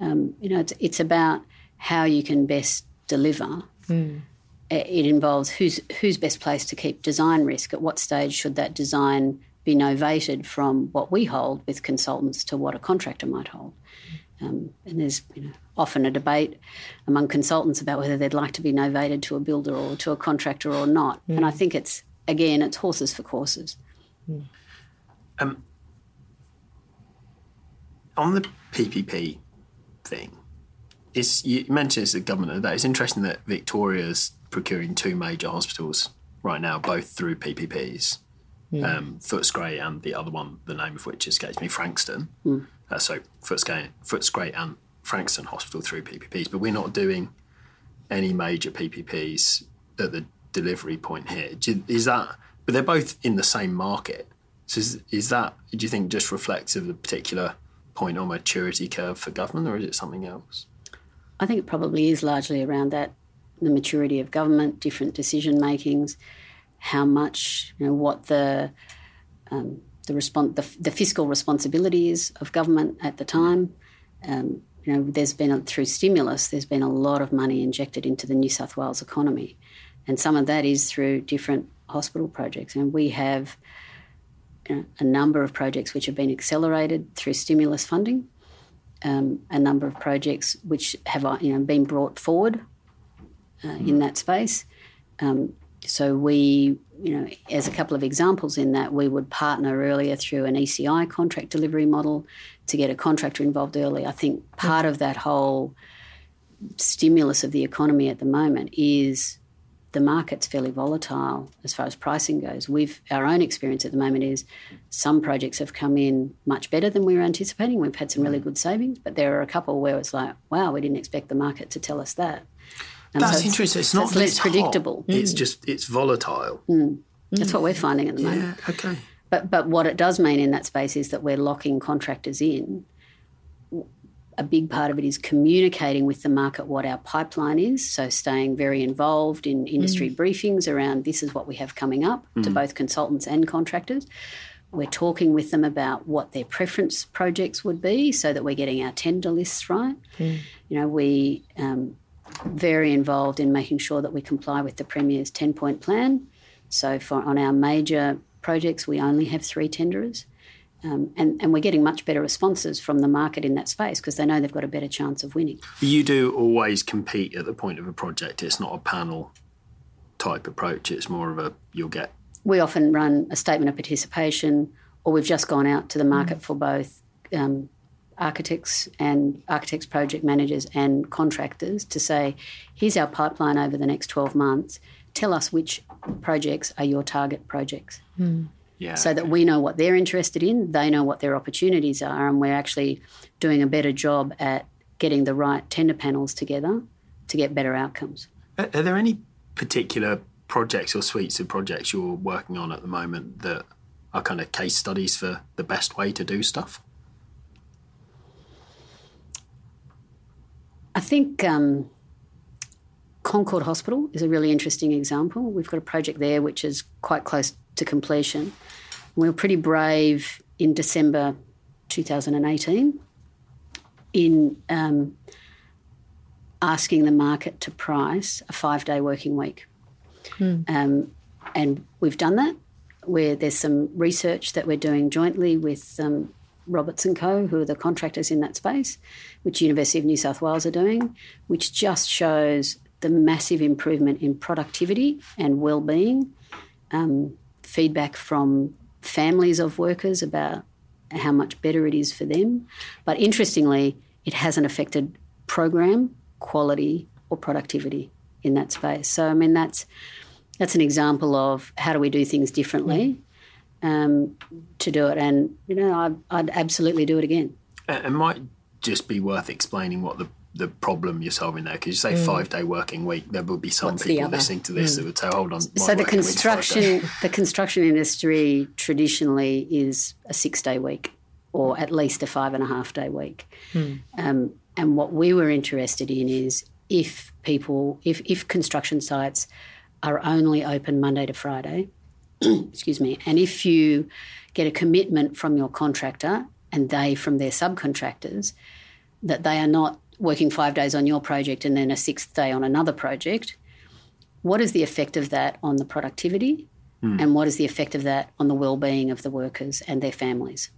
Um, you know, it's, it's about how you can best deliver. Mm. It involves who's who's best placed to keep design risk. At what stage should that design be novated from what we hold with consultants to what a contractor might hold? Um, and there's you know, often a debate among consultants about whether they'd like to be novated to a builder or to a contractor or not. Mm. And I think it's again, it's horses for courses. Mm. Um, on the PPP thing, it's, you mentioned it's the government that. It's interesting that Victoria's procuring two major hospitals right now, both through PPPs. Yeah. Um, Footscray and the other one, the name of which escapes me, Frankston. Mm. Uh, so Footscray, Footscray and Frankston Hospital through PPPs, but we're not doing any major PPPs at the delivery point here. Is that? But they're both in the same market. So is, is that? Do you think just reflects of the particular point on maturity curve for government, or is it something else? I think it probably is largely around that the maturity of government, different decision makings, how much, you know, what the um, the, respons- the, the, fiscal responsibilities of government at the time. Um, you know, there's been a, through stimulus, there's been a lot of money injected into the New South Wales economy, and some of that is through different hospital projects. And we have you know, a number of projects which have been accelerated through stimulus funding um, a number of projects which have uh, you know been brought forward uh, mm. in that space. Um, so we, you know, as a couple of examples in that, we would partner earlier through an ECI contract delivery model to get a contractor involved early. I think part of that whole stimulus of the economy at the moment is the market's fairly volatile as far as pricing goes. We've our own experience at the moment is some projects have come in much better than we were anticipating. We've had some really mm. good savings, but there are a couple where it's like, wow, we didn't expect the market to tell us that. And That's so interesting. It's, it's not less predictable. Mm. It's just it's volatile. Mm. That's what we're finding at the moment. Yeah. Okay. But but what it does mean in that space is that we're locking contractors in a big part of it is communicating with the market what our pipeline is. So, staying very involved in industry mm. briefings around this is what we have coming up mm. to both consultants and contractors. We're talking with them about what their preference projects would be so that we're getting our tender lists right. Mm. You know, we um, very involved in making sure that we comply with the Premier's 10 point plan. So, for on our major projects, we only have three tenderers. Um, and, and we're getting much better responses from the market in that space because they know they've got a better chance of winning. You do always compete at the point of a project. It's not a panel type approach. It's more of a you'll get. We often run a statement of participation, or we've just gone out to the market mm. for both um, architects and architects, project managers, and contractors to say, here's our pipeline over the next 12 months. Tell us which projects are your target projects. Mm. Yeah. So that we know what they're interested in, they know what their opportunities are, and we're actually doing a better job at getting the right tender panels together to get better outcomes. Are, are there any particular projects or suites of projects you're working on at the moment that are kind of case studies for the best way to do stuff? I think um, Concord Hospital is a really interesting example. We've got a project there which is quite close to completion. We were pretty brave in December 2018 in um, asking the market to price a five day working week. Mm. Um, and we've done that. Where there's some research that we're doing jointly with um, Roberts and Co, who are the contractors in that space, which University of New South Wales are doing, which just shows the massive improvement in productivity and well-being um, feedback from families of workers about how much better it is for them. But interestingly, it hasn't affected program quality or productivity in that space. So I mean that's that's an example of how do we do things differently um, to do it. And you know, I'd, I'd absolutely do it again. It might just be worth explaining what the the problem you're solving there? Because you say mm. five day working week, there will be some What's people listening to this mm. that would say, "Hold on." So the construction the construction industry traditionally is a six day week, or at least a five and a half day week. Mm. Um, and what we were interested in is if people, if if construction sites are only open Monday to Friday, [clears throat] excuse me, and if you get a commitment from your contractor and they from their subcontractors that they are not working five days on your project and then a sixth day on another project, what is the effect of that on the productivity? Mm. And what is the effect of that on the well-being of the workers and their families?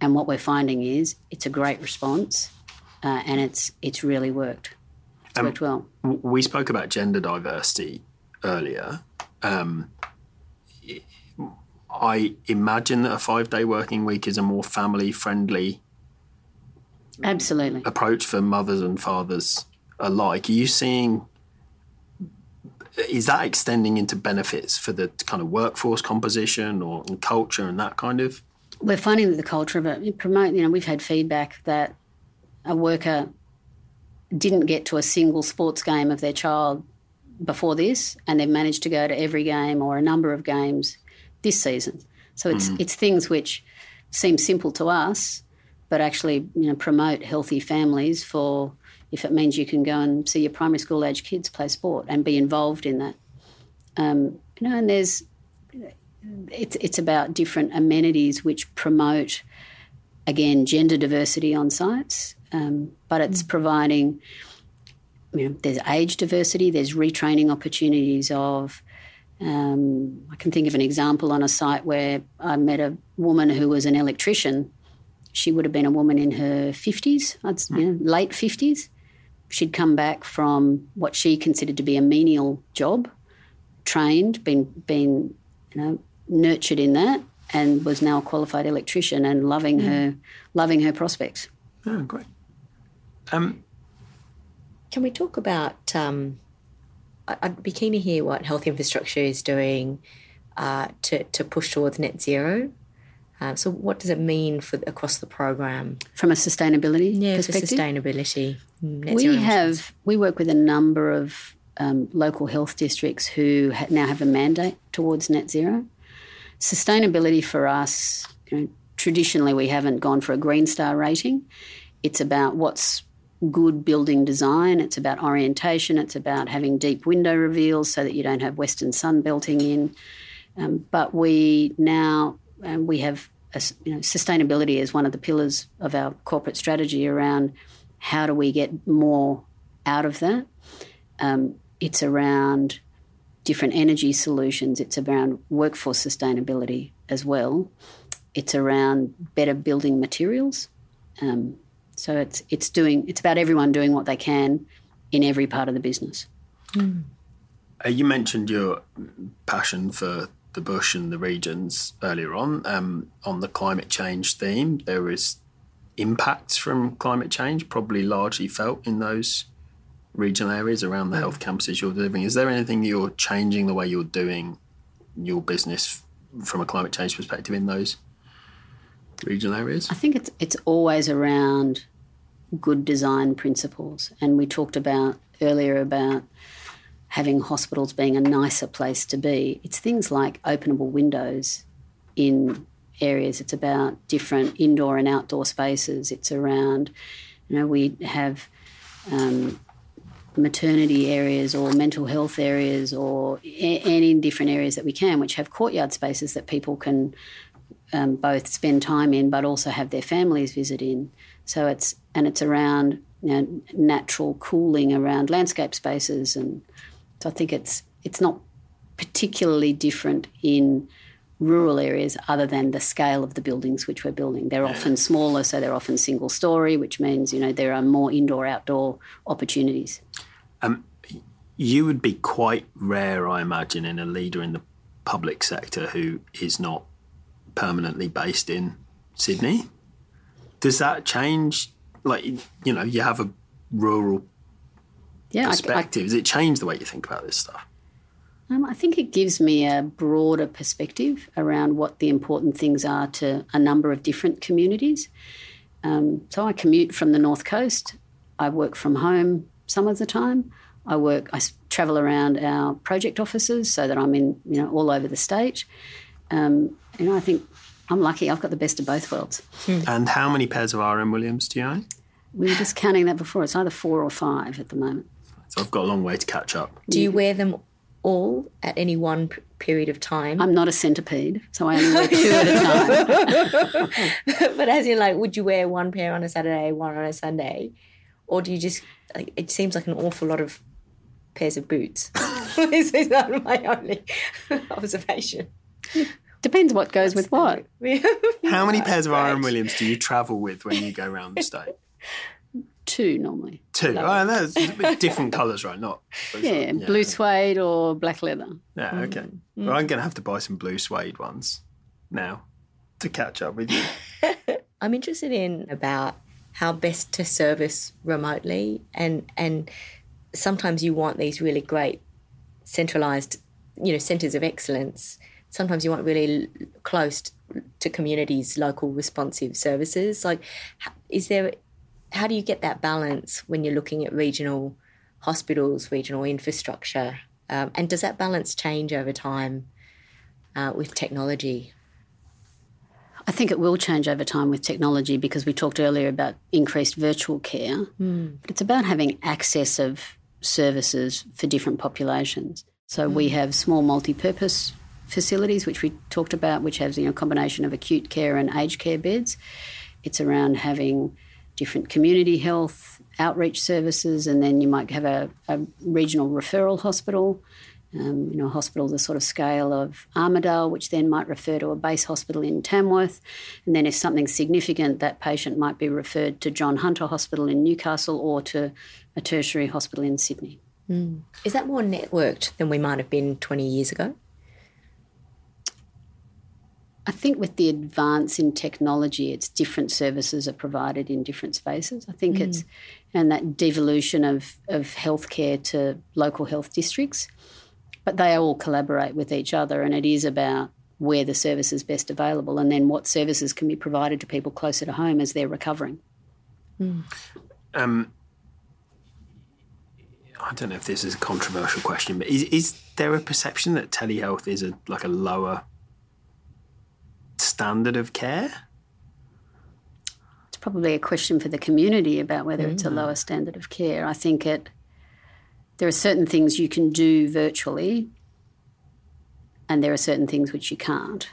And what we're finding is it's a great response, uh, and it's it's really worked. It's um, worked well. We spoke about gender diversity earlier. Um, I imagine that a five-day working week is a more family-friendly absolutely approach for mothers and fathers alike. Are you seeing? Is that extending into benefits for the kind of workforce composition or culture and that kind of? We're finding that the culture of it promote. You know, we've had feedback that a worker didn't get to a single sports game of their child before this, and they've managed to go to every game or a number of games this season. So it's mm. it's things which seem simple to us, but actually you know promote healthy families for if it means you can go and see your primary school age kids play sport and be involved in that. Um, you know, and there's it's it's about different amenities which promote again gender diversity on sites, um, but it's mm. providing. You know, there's age diversity. There's retraining opportunities of. Um, I can think of an example on a site where I met a woman who was an electrician she would have been a woman in her 50s, you know, late 50s. She'd come back from what she considered to be a menial job, trained, been, been you know, nurtured in that, and was now a qualified electrician and loving mm. her, loving her prospects. Oh, great. Um, Can we talk about? Um, I'd be keen to hear what health infrastructure is doing uh, to to push towards net zero. Uh, so, what does it mean for across the program from a sustainability yeah, perspective? For sustainability, mm, we have we work with a number of um, local health districts who ha- now have a mandate towards net zero. Sustainability for us, you know, traditionally we haven't gone for a green star rating. It's about what's good building design. It's about orientation. It's about having deep window reveals so that you don't have western sun belting in. Um, but we now and we have a, you know, sustainability as one of the pillars of our corporate strategy around how do we get more out of that. Um, it's around different energy solutions. It's around workforce sustainability as well. It's around better building materials. Um, so it's it's doing it's about everyone doing what they can in every part of the business. Mm. Uh, you mentioned your passion for the bush and the regions earlier on um, on the climate change theme. There is impacts from climate change, probably largely felt in those regional areas around the health campuses you're delivering. Is there anything you're changing the way you're doing your business from a climate change perspective in those regional areas? I think it's it's always around good design principles, and we talked about earlier about having hospitals being a nicer place to be. It's things like openable windows in areas. It's about different indoor and outdoor spaces. It's around, you know, we have um, maternity areas or mental health areas or any different areas that we can, which have courtyard spaces that people can um, both spend time in, but also have their families visit in. So it's and it's around you know, natural cooling around landscape spaces and so I think it's it's not particularly different in rural areas other than the scale of the buildings which we're building. They're often smaller, so they're often single story, which means you know there are more indoor outdoor opportunities. Um, you would be quite rare, I imagine, in a leader in the public sector who is not permanently based in Sydney. Does that change? Like you know, you have a rural yeah, perspective? I, I, Does it change the way you think about this stuff? Um, I think it gives me a broader perspective around what the important things are to a number of different communities. Um, so I commute from the north coast I work from home some of the time. I work, I travel around our project offices so that I'm in, you know, all over the state. Um, you know, I think I'm lucky. I've got the best of both worlds. Hmm. And how many pairs of RM Williams do you own? We were just counting that before. It's either four or five at the moment. So I've got a long way to catch up. Do you wear them all at any one p- period of time? I'm not a centipede, so I only wear two at a time. [laughs] but as in, like, would you wear one pair on a Saturday, one on a Sunday, or do you just? Like, it seems like an awful lot of pairs of boots. [laughs] this is not my only [laughs] observation. Depends what goes with what. [laughs] How many pairs of RM Williams do you travel with when you go around the [laughs] state? Two normally. Two. Oh, that's [laughs] different colours, right? Not yeah, yeah, blue suede or black leather. Yeah, okay. Mm. Well, I'm going to have to buy some blue suede ones now to catch up with you. I'm interested in about how best to service remotely and and sometimes you want these really great centralized you know centers of excellence sometimes you want really close to communities local responsive services like is there how do you get that balance when you're looking at regional hospitals regional infrastructure um, and does that balance change over time uh, with technology I think it will change over time with technology because we talked earlier about increased virtual care, mm. but it's about having access of services for different populations. So mm. we have small multi-purpose facilities, which we talked about, which has you know, a combination of acute care and aged care beds. It's around having different community health outreach services, and then you might have a, a regional referral hospital. Um, you know, a hospital the sort of scale of Armidale, which then might refer to a base hospital in Tamworth. And then if something's significant, that patient might be referred to John Hunter Hospital in Newcastle or to a tertiary hospital in Sydney. Mm. Is that more networked than we might have been 20 years ago? I think with the advance in technology, it's different services are provided in different spaces. I think mm. it's and that devolution of of healthcare to local health districts, but they all collaborate with each other, and it is about where the service is best available, and then what services can be provided to people closer to home as they're recovering. Mm. Um, I don't know if this is a controversial question, but is is there a perception that telehealth is a like a lower standard of care? It's probably a question for the community about whether mm. it's a mm. lower standard of care. I think it there are certain things you can do virtually and there are certain things which you can't.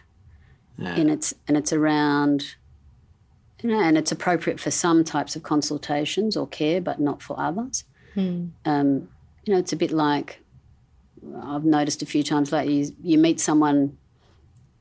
Yeah. And it's and it's around you know, and it's appropriate for some types of consultations or care, but not for others. Mm. Um, you know, it's a bit like I've noticed a few times lately. You, you meet someone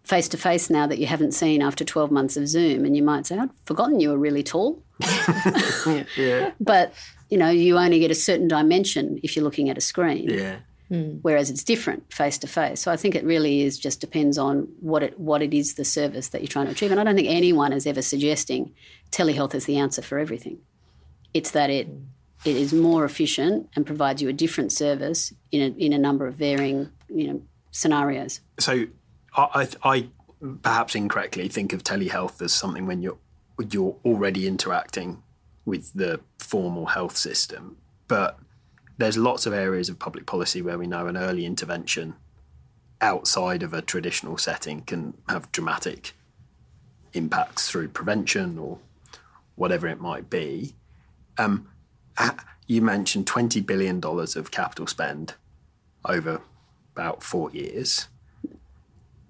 face to face now that you haven't seen after 12 months of Zoom, and you might say, I'd forgotten you were really tall. [laughs] [laughs] yeah. But, you know, you only get a certain dimension if you're looking at a screen. Yeah. Mm. Whereas it's different face to face. So I think it really is just depends on what it what it is the service that you're trying to achieve. And I don't think anyone is ever suggesting telehealth is the answer for everything. It's that it it is more efficient and provides you a different service in a, in a number of varying you know scenarios. So I, I perhaps incorrectly think of telehealth as something when you're you're already interacting with the formal health system, but there's lots of areas of public policy where we know an early intervention outside of a traditional setting can have dramatic impacts through prevention or whatever it might be. Um, you mentioned $20 billion of capital spend over about four years.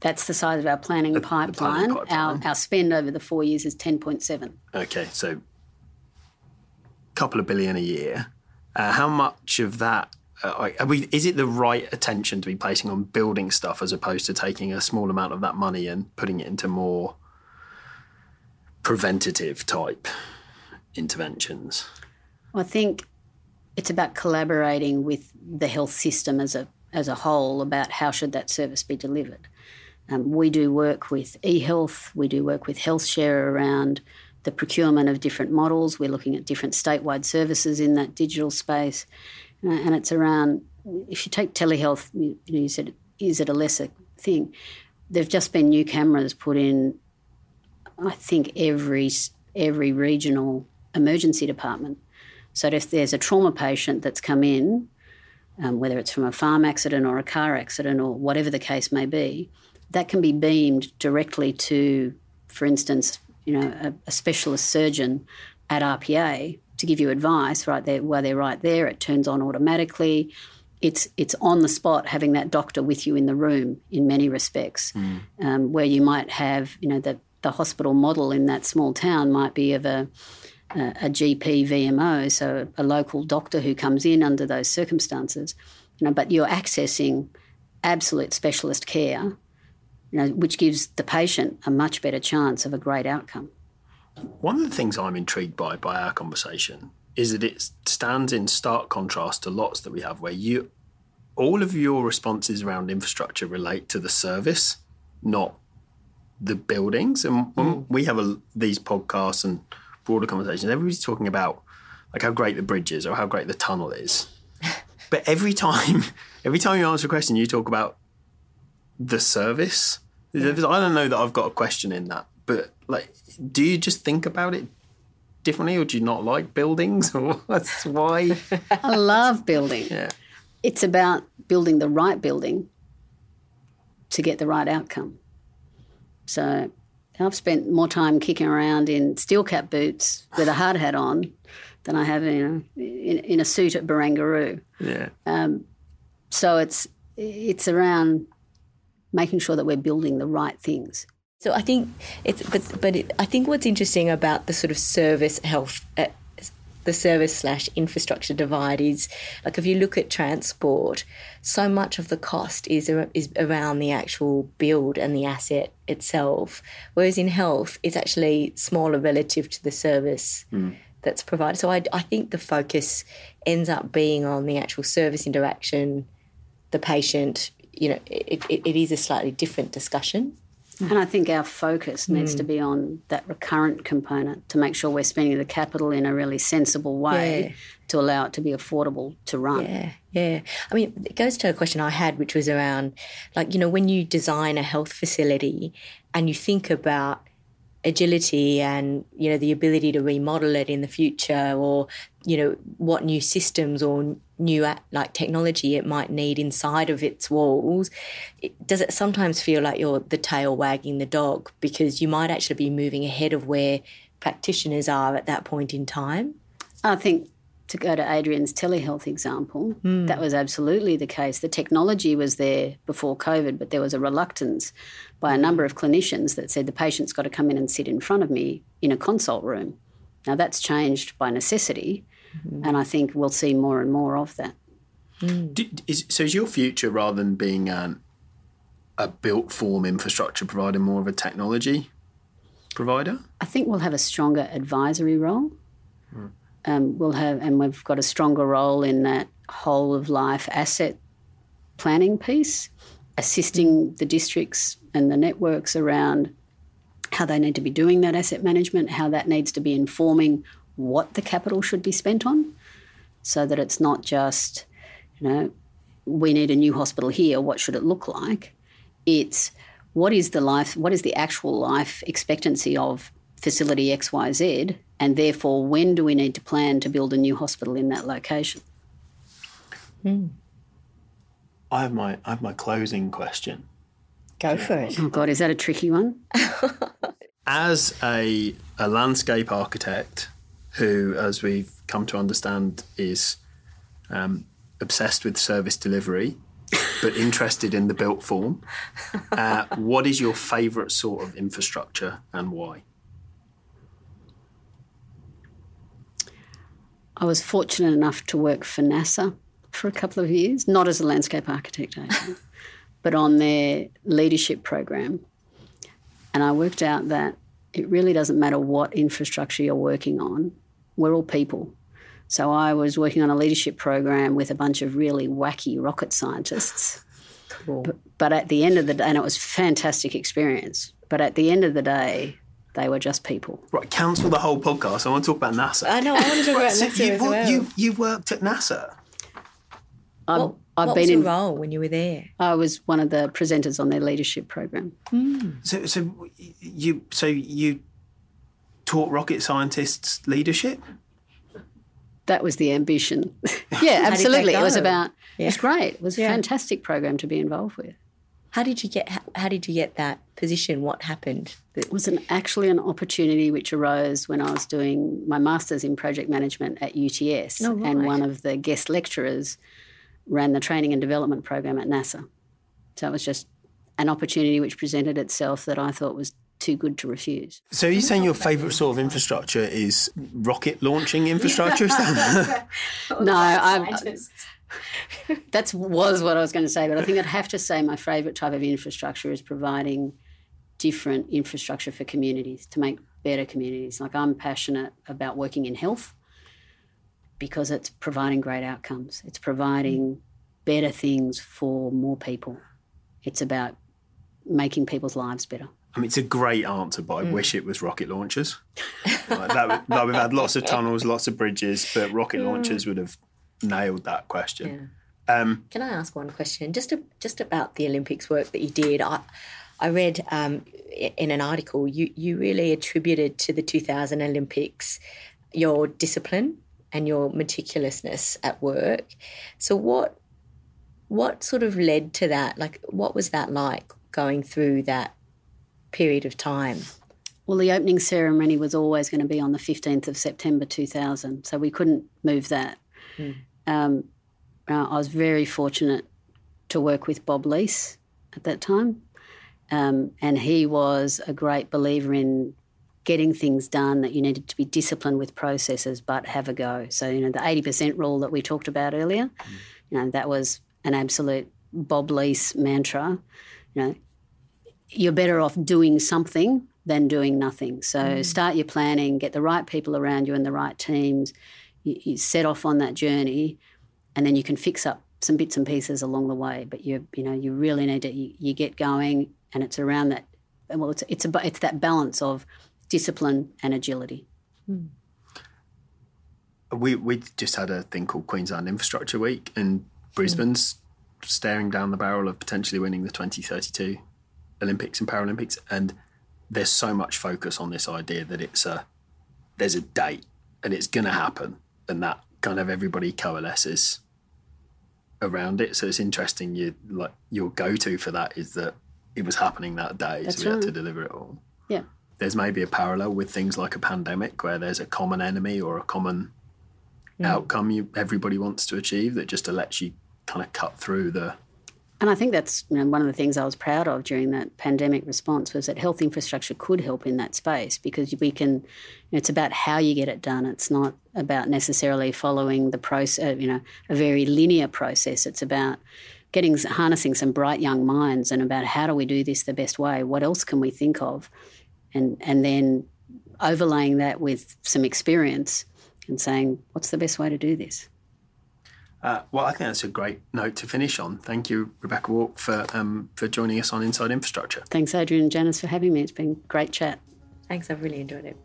That's the size of our planning, the, pipeline. The planning pipeline. Our, our spend over the four years is 10.7. Okay, so a couple of billion a year. Uh, how much of that uh, we, is it the right attention to be placing on building stuff as opposed to taking a small amount of that money and putting it into more preventative type interventions? I think it's about collaborating with the health system as a as a whole about how should that service be delivered. Um, we do work with eHealth, we do work with HealthShare around the procurement of different models. We're looking at different statewide services in that digital space, uh, and it's around. If you take telehealth, you, you, know, you said is it a lesser thing? There've just been new cameras put in. I think every every regional emergency department. So if there's a trauma patient that's come in, um, whether it's from a farm accident or a car accident or whatever the case may be, that can be beamed directly to, for instance, you know, a, a specialist surgeon at RPA to give you advice right there while they're right there. It turns on automatically. It's it's on the spot having that doctor with you in the room in many respects, mm. um, where you might have you know the the hospital model in that small town might be of a a GP VMO, so a local doctor who comes in under those circumstances, you know, but you're accessing absolute specialist care, you know, which gives the patient a much better chance of a great outcome. One of the things I'm intrigued by by our conversation is that it stands in stark contrast to lots that we have where you all of your responses around infrastructure relate to the service, not the buildings. And when mm. we have a, these podcasts and broader conversations, everybody's talking about like how great the bridge is or how great the tunnel is. [laughs] but every time, every time you answer a question, you talk about the service. Yeah. I don't know that I've got a question in that, but like, do you just think about it differently, or do you not like buildings, or [laughs] that's why? [laughs] I love building. Yeah. It's about building the right building to get the right outcome. So I've spent more time kicking around in steel cap boots with a hard hat on than I have in a, in, in a suit at Barangaroo. Yeah. Um, so it's it's around making sure that we're building the right things. So I think it's, but but it, I think what's interesting about the sort of service health uh, the service slash infrastructure divide is like if you look at transport, so much of the cost is is around the actual build and the asset itself, whereas in health it's actually smaller relative to the service. Mm. That's provided. So I, I think the focus ends up being on the actual service interaction, the patient. You know, it, it, it is a slightly different discussion. And I think our focus mm. needs to mm. be on that recurrent component to make sure we're spending the capital in a really sensible way yeah. to allow it to be affordable to run. Yeah, yeah. I mean, it goes to a question I had, which was around like, you know, when you design a health facility and you think about agility and you know the ability to remodel it in the future or you know what new systems or new like technology it might need inside of its walls it, does it sometimes feel like you're the tail wagging the dog because you might actually be moving ahead of where practitioners are at that point in time i think to go to Adrian's telehealth example, mm. that was absolutely the case. The technology was there before COVID, but there was a reluctance by a number of clinicians that said the patient's got to come in and sit in front of me in a consult room. Now that's changed by necessity, mm. and I think we'll see more and more of that. Mm. Is, so is your future rather than being an, a built form infrastructure provider more of a technology provider? I think we'll have a stronger advisory role. Hmm um, we'll have, and we've got a stronger role in that whole of life asset planning piece, assisting the districts and the networks around how they need to be doing that asset management, how that needs to be informing what the capital should be spent on, so that it's not just, you know, we need a new hospital here, what should it look like? It's what is the life, what is the actual life expectancy of facility XYZ and therefore when do we need to plan to build a new hospital in that location? Hmm. I have my I have my closing question. Go for it. Oh God, is that a tricky one? [laughs] [laughs] as a a landscape architect who, as we've come to understand, is um, obsessed with service delivery, but [laughs] interested in the built form. Uh, what is your favourite sort of infrastructure and why? I was fortunate enough to work for NASA for a couple of years, not as a landscape architect, actually, [laughs] but on their leadership program. And I worked out that it really doesn't matter what infrastructure you're working on, we're all people. So I was working on a leadership program with a bunch of really wacky rocket scientists. Cool. But, but at the end of the day, and it was fantastic experience. But at the end of the day, they were just people. Right, cancel the whole podcast. I want to talk about NASA. I know. I want to talk about [laughs] NASA you, as well. You, you worked at NASA. I'm, what, I've what been was your in, role when you were there? I was one of the presenters on their leadership program. Mm. So, so you, so you taught rocket scientists leadership. that was the ambition. [laughs] yeah, absolutely. It was about. Yeah. It was great. It was a yeah. fantastic program to be involved with. How did you get? How, how did you get that position? What happened? It was an, actually an opportunity which arose when I was doing my masters in project management at UTS, oh, right. and one of the guest lecturers ran the training and development program at NASA. So it was just an opportunity which presented itself that I thought was too good to refuse. So are you saying your favourite sort of infrastructure is rocket launching infrastructure? [laughs] no, I'm. [laughs] that was what I was going to say, but I think I'd have to say my favourite type of infrastructure is providing different infrastructure for communities to make better communities. Like I'm passionate about working in health because it's providing great outcomes. It's providing better things for more people. It's about making people's lives better. I mean, it's a great answer, but I mm. wish it was rocket launchers. like that, like we've had lots of tunnels, lots of bridges, but rocket launchers would have nailed that question. Yeah. Um, Can I ask one question? Just to, just about the Olympics work that you did. I I read um, in an article you you really attributed to the 2000 Olympics your discipline and your meticulousness at work. So what what sort of led to that? Like what was that like going through that period of time? Well, the opening ceremony was always going to be on the 15th of September 2000, so we couldn't move that. Mm. Um, uh, I was very fortunate to work with Bob Leece at that time, um, and he was a great believer in getting things done that you needed to be disciplined with processes but have a go. So, you know, the 80% rule that we talked about earlier, mm. you know, that was an absolute Bob Leece mantra. You know, you're better off doing something than doing nothing. So mm. start your planning, get the right people around you and the right teams. You, you, set off on that journey, and then you can fix up some bits and pieces along the way. But you you know you really need to you, you get going, and it's around that. Well, it's it's a, it's that balance of discipline and agility. Mm. We we just had a thing called Queensland Infrastructure Week, and Brisbane's mm. staring down the barrel of potentially winning the 2032 Olympics and Paralympics, and there's so much focus on this idea that it's a there's a date and it's going to happen, and that kind of everybody coalesces around it. So it's interesting. You like your go to for that is that it was happening that day, That's so we right. had to deliver it all. Yeah. There's maybe a parallel with things like a pandemic where there's a common enemy or a common mm. outcome you everybody wants to achieve that just lets you kind of cut through the and I think that's you know, one of the things I was proud of during that pandemic response was that health infrastructure could help in that space because we can. You know, it's about how you get it done. It's not about necessarily following the process. Uh, you know, a very linear process. It's about getting harnessing some bright young minds and about how do we do this the best way. What else can we think of, and and then overlaying that with some experience and saying what's the best way to do this. Uh, well, I think that's a great note to finish on. Thank you, Rebecca Wark, for um, for joining us on Inside Infrastructure. Thanks, Adrian and Janice, for having me. It's been great chat. Thanks, I've really enjoyed it.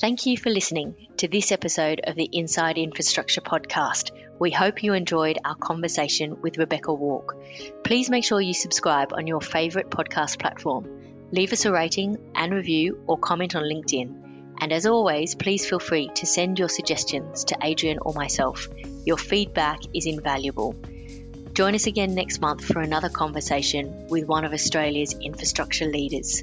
Thank you for listening to this episode of the Inside Infrastructure podcast. We hope you enjoyed our conversation with Rebecca Wark. Please make sure you subscribe on your favourite podcast platform. Leave us a rating and review or comment on LinkedIn. And as always, please feel free to send your suggestions to Adrian or myself. Your feedback is invaluable. Join us again next month for another conversation with one of Australia's infrastructure leaders.